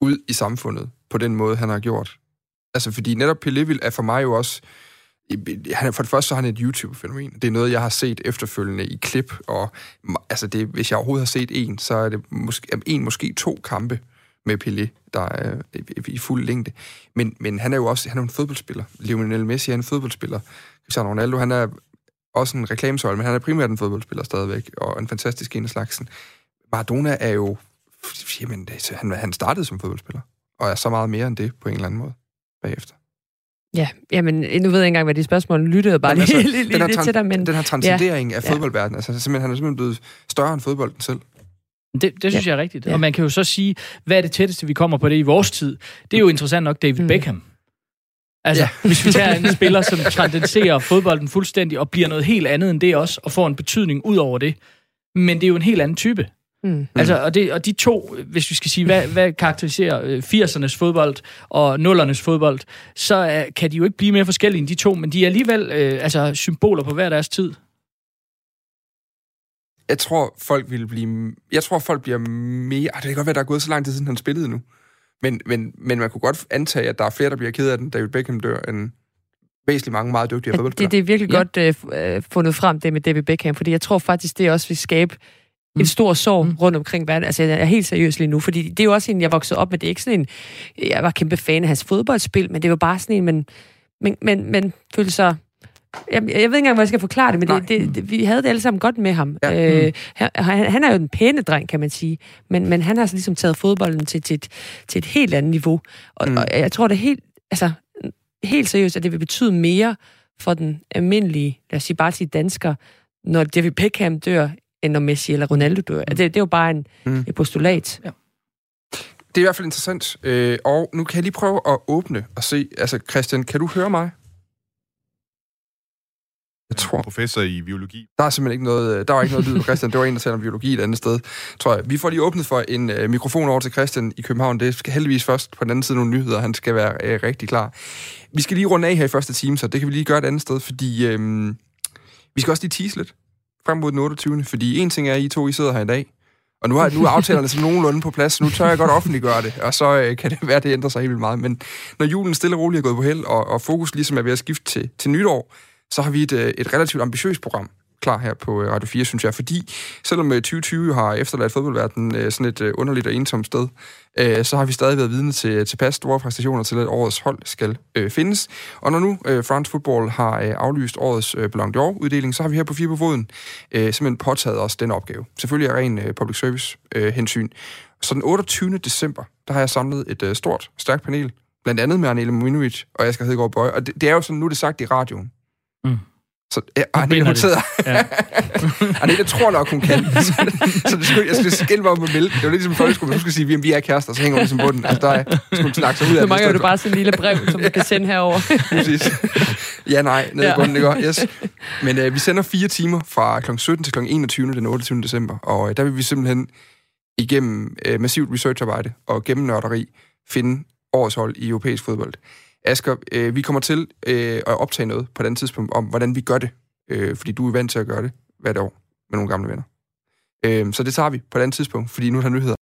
ud i samfundet på den måde, han har gjort? Altså, fordi netop Pelé er for mig jo også... Han, for det første så er han et YouTube-fænomen. Det er noget, jeg har set efterfølgende i klip, og altså det, hvis jeg overhovedet har set en, så er det måske, en, måske to kampe med Pelé, der er i fuld længde. Men, men han er jo også han er en fodboldspiller. Lionel Messi er en fodboldspiller. Cristiano Ronaldo, han er også en reklamesøjle, men han er primært en fodboldspiller stadigvæk, og en fantastisk en af slagsen. Maradona er jo... Jamen, han, han startede som fodboldspiller, og er så meget mere end det på en eller anden måde bagefter. Ja, jamen, nu ved jeg ikke engang, hvad de spørgsmål lyttede bare lige, altså, lige, lige, lige til dig, men... Den her transcendering ja, af fodboldverdenen, altså simpelthen, han er simpelthen blevet større end fodbolden selv. Det, det synes ja. jeg er rigtigt. Ja. Og man kan jo så sige, hvad er det tætteste, vi kommer på det i vores tid? Det er jo interessant nok David mm. Beckham. Altså, ja. hvis vi tager en spiller, som transcenderer fodbolden fuldstændig og bliver noget helt andet end det også, og får en betydning ud over det. Men det er jo en helt anden type. Mm. Altså, og, det, og de to, hvis vi skal sige, hvad, hvad karakteriserer 80'ernes øh, fodbold og 0'ernes fodbold, så uh, kan de jo ikke blive mere forskellige end de to, men de er alligevel uh, altså, symboler på hver deres tid. Jeg tror, folk vil blive... Jeg tror, folk bliver mere... Ej, det kan godt være, der er gået så lang tid siden, han spillede nu. Men, men, men man kunne godt antage, at der er flere, der bliver ked af den, David Beckham dør, end væsentligt mange meget dygtige fodboldspillere. Det, det er virkelig ja. godt uh, fundet frem, det med David Beckham, fordi jeg tror faktisk, det også vil skabe mm. en stor sorg mm. rundt omkring verden. Altså, jeg er helt seriøs lige nu, fordi det er jo også en, jeg voksede op med. Det er ikke sådan en, jeg var kæmpe fan af hans fodboldspil, men det var bare sådan en, man, men, men, men følte sig jeg, jeg ved ikke engang, hvor jeg skal forklare det, men det, det, det, vi havde det alle sammen godt med ham. Ja. Øh, han, han er jo en pæne dreng, kan man sige, men, men han har så ligesom taget fodbolden til, til, et, til et helt andet niveau. Og, mm. og jeg tror, det er helt, altså, helt seriøst, at det vil betyde mere for den almindelige, lad os sige bare sige dansker, når David Beckham dør, end når Messi eller Ronaldo dør. Mm. Det, det er jo bare en, mm. et postulat. Ja. Det er i hvert fald interessant. Øh, og nu kan jeg lige prøve at åbne og se. Altså, Christian, kan du høre mig? Jeg tror. Professor i biologi. Der er simpelthen ikke noget, øh, der var ikke noget lyd på Christian. Det var en, der taler om biologi et andet sted, tror jeg. Vi får lige åbnet for en uh, mikrofon over til Christian i København. Det skal heldigvis først på den anden side nogle nyheder. Han skal være uh, rigtig klar. Vi skal lige runde af her i første time, så det kan vi lige gøre et andet sted, fordi uh, vi skal også lige tease lidt frem mod den 28. Fordi en ting er, at I to I sidder her i dag, og nu, har, nu er aftalerne så nogenlunde på plads, så nu tør jeg godt offentliggøre det, og så øh, kan det være, at det ændrer sig helt vildt meget. Men når julen stille og roligt er gået på held, og, og fokus ligesom er ved at skifte til, til nytår, så har vi et, øh, et relativt ambitiøst program klar her på øh, Radio 4, synes jeg. Fordi selvom øh, 2020 har efterladt fodboldverdenen sådan et underligt og ensomt sted, så har vi stadig været vidne til tilpas store præstationer til, at årets hold skal øh, findes. Og når nu øh, France Football har øh, aflyst årets øh, Ballon d'Or-uddeling, så har vi her på Fire på Foden øh, simpelthen påtaget os den opgave. Selvfølgelig er ren øh, public service øh, hensyn. Så den 28. december, der har jeg samlet et øh, stort, stærkt panel, blandt andet med Arnele Mujinovic og Asger Hedegaard Bøje. Og det, det er jo sådan, nu er det sagt i radioen. Mm. Så ja, Arne, hun sidder... Ja. Det tror nok, hun kan. så, så det skulle, jeg skulle skille mig om at melde. Det var lidt ligesom folkeskolen, hun skulle sige, at vi er kærester, så hænger hun ligesom på den. Altså, der er, skulle snakke sig ud af det. Så mangler du bare sådan en lille brev, som du kan sende herover. Præcis. Ja, nej, ned ja. i bunden, går. Yes. Men uh, vi sender fire timer fra kl. 17 til kl. 21. den 28. december, og uh, der vil vi simpelthen igennem uh, massivt researcharbejde og gennem nørderi finde årets hold i europæisk fodbold. Asger, øh, vi kommer til øh, at optage noget på den tidspunkt om, hvordan vi gør det. Øh, fordi du er vant til at gøre det hvert år med nogle gamle venner. Øh, så det tager vi på den tidspunkt, fordi nu er der nyheder.